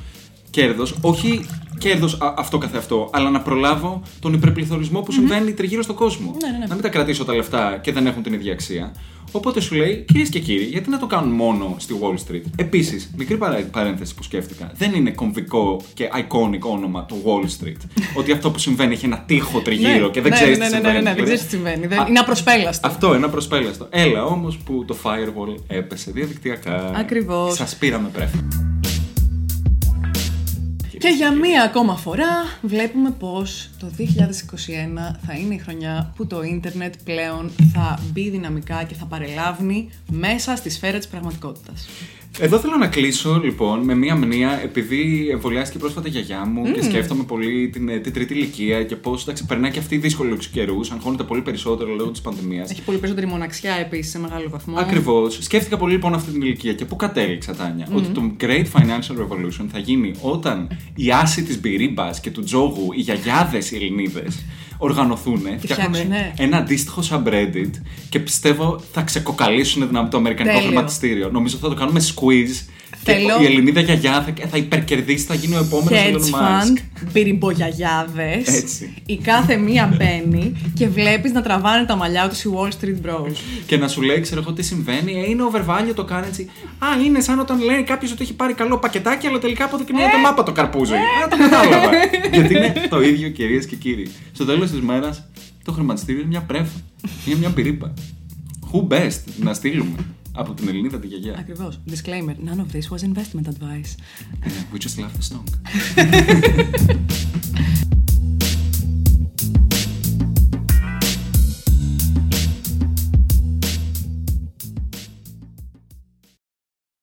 [SPEAKER 4] κέρδος, όχι κέρδο αυτό καθεαυτό, αλλά να προλάβω τον υπερπληθωρισμό που συμβαίνει τριγύρω στον κόσμο.
[SPEAKER 3] Ναι, ναι, ναι.
[SPEAKER 4] Να μην τα κρατήσω τα λεφτά και δεν έχουν την ίδια αξία. Οπότε σου λέει, κυρίες και κύριοι, γιατί να το κάνουν μόνο στη Wall Street; Επίσης, μικρή παρά- παρένθεση που σκέφτηκα, δεν είναι κομβικό και iconic όνομα το Wall Street. ότι αυτό που συμβαίνει έχει ένα τείχο τριγύρω και δεν
[SPEAKER 3] ναι,
[SPEAKER 4] ξέρεις
[SPEAKER 3] ναι,
[SPEAKER 4] τι
[SPEAKER 3] ναι, ναι,
[SPEAKER 4] συμβαίνει.
[SPEAKER 3] ναι, ναι, δεν
[SPEAKER 4] Δηλαδή,
[SPEAKER 3] ξέρεις τι συμβαίνει. Δεν-
[SPEAKER 4] Α,
[SPEAKER 3] είναι απροσπέλαστο.
[SPEAKER 4] αυτό ένα προσπέλαστο. Έλα όμως που το firewall έπεσε διαδικτυακά.
[SPEAKER 3] Ακριβώς.
[SPEAKER 4] Σας πήραμε πρέφα.
[SPEAKER 3] Και για μία ακόμα φορά βλέπουμε πως το 2021 θα είναι η χρονιά που το ίντερνετ πλέον θα μπει δυναμικά και θα παρελάβει μέσα στη σφαίρα της πραγματικότητας.
[SPEAKER 4] Εδώ θέλω να κλείσω λοιπόν με μία μνήμα επειδή εμβολιάστηκε πρόσφατα η γιαγιά μου και σκέφτομαι πολύ την, ε, την τρίτη ηλικία και πώς περνάει και αυτή δύσκολου καιρούς, αγχώνεται πολύ περισσότερο λόγω της πανδημίας.
[SPEAKER 3] Έχει πολύ περισσότερη μοναξιά επίσης σε μεγάλο βαθμό.
[SPEAKER 4] Ακριβώς. Σκέφτηκα πολύ λοιπόν αυτή την ηλικία και πού κατέληξα, Τάνια. Ότι το Great Financial Revolution θα γίνει όταν η άση της Μπυρίμπα και του Τζόγου, οι γιαγιάδες οι Ελληνίδες, οργανωθούν, φτιάχνουν
[SPEAKER 3] φτιάξουνε.
[SPEAKER 4] ένα αντίστοιχο subreddit και πιστεύω θα ξεκοκαλίσουν δυνα- το αμερικανικό
[SPEAKER 3] Τέλειο.
[SPEAKER 4] χρηματιστήριο. Νομίζω θα το κάνουμε squeeze.
[SPEAKER 3] Θέλω-
[SPEAKER 4] Και η Ελληνίδα γιαγιά θα, θα υπερκερδίσει, θα γίνει ο επόμενος
[SPEAKER 3] Hedge
[SPEAKER 4] Elon
[SPEAKER 3] fund,
[SPEAKER 4] Musk.
[SPEAKER 3] μπυριμπογιαγιάδες.
[SPEAKER 4] Έτσι.
[SPEAKER 3] Η κάθε μία μπαίνει και βλέπεις να τραβάνε τα μαλλιά τους οι Wall Street Bros.
[SPEAKER 4] Και να σου λέει, ξέρω εγώ τι συμβαίνει, ε, είναι overvalue το currency. Α, είναι σαν όταν λέει κάποιος ότι έχει πάρει καλό πακετάκι, αλλά τελικά αποδεικνύεται μάπα το καρπούζι. Α, το κατάλαβα. Γιατί είναι το ίδιο, κυρίες και κύριοι. Στο τέλος της μέρας, το χρηματιστήριο είναι μια πρέφα. Είναι μια πυρήπα. Who best να στείλουμε; από την Ελληνίδα τη γιαγιά.
[SPEAKER 3] Ακριβώς. Disclaimer. None of this was investment advice.
[SPEAKER 4] We just love the song.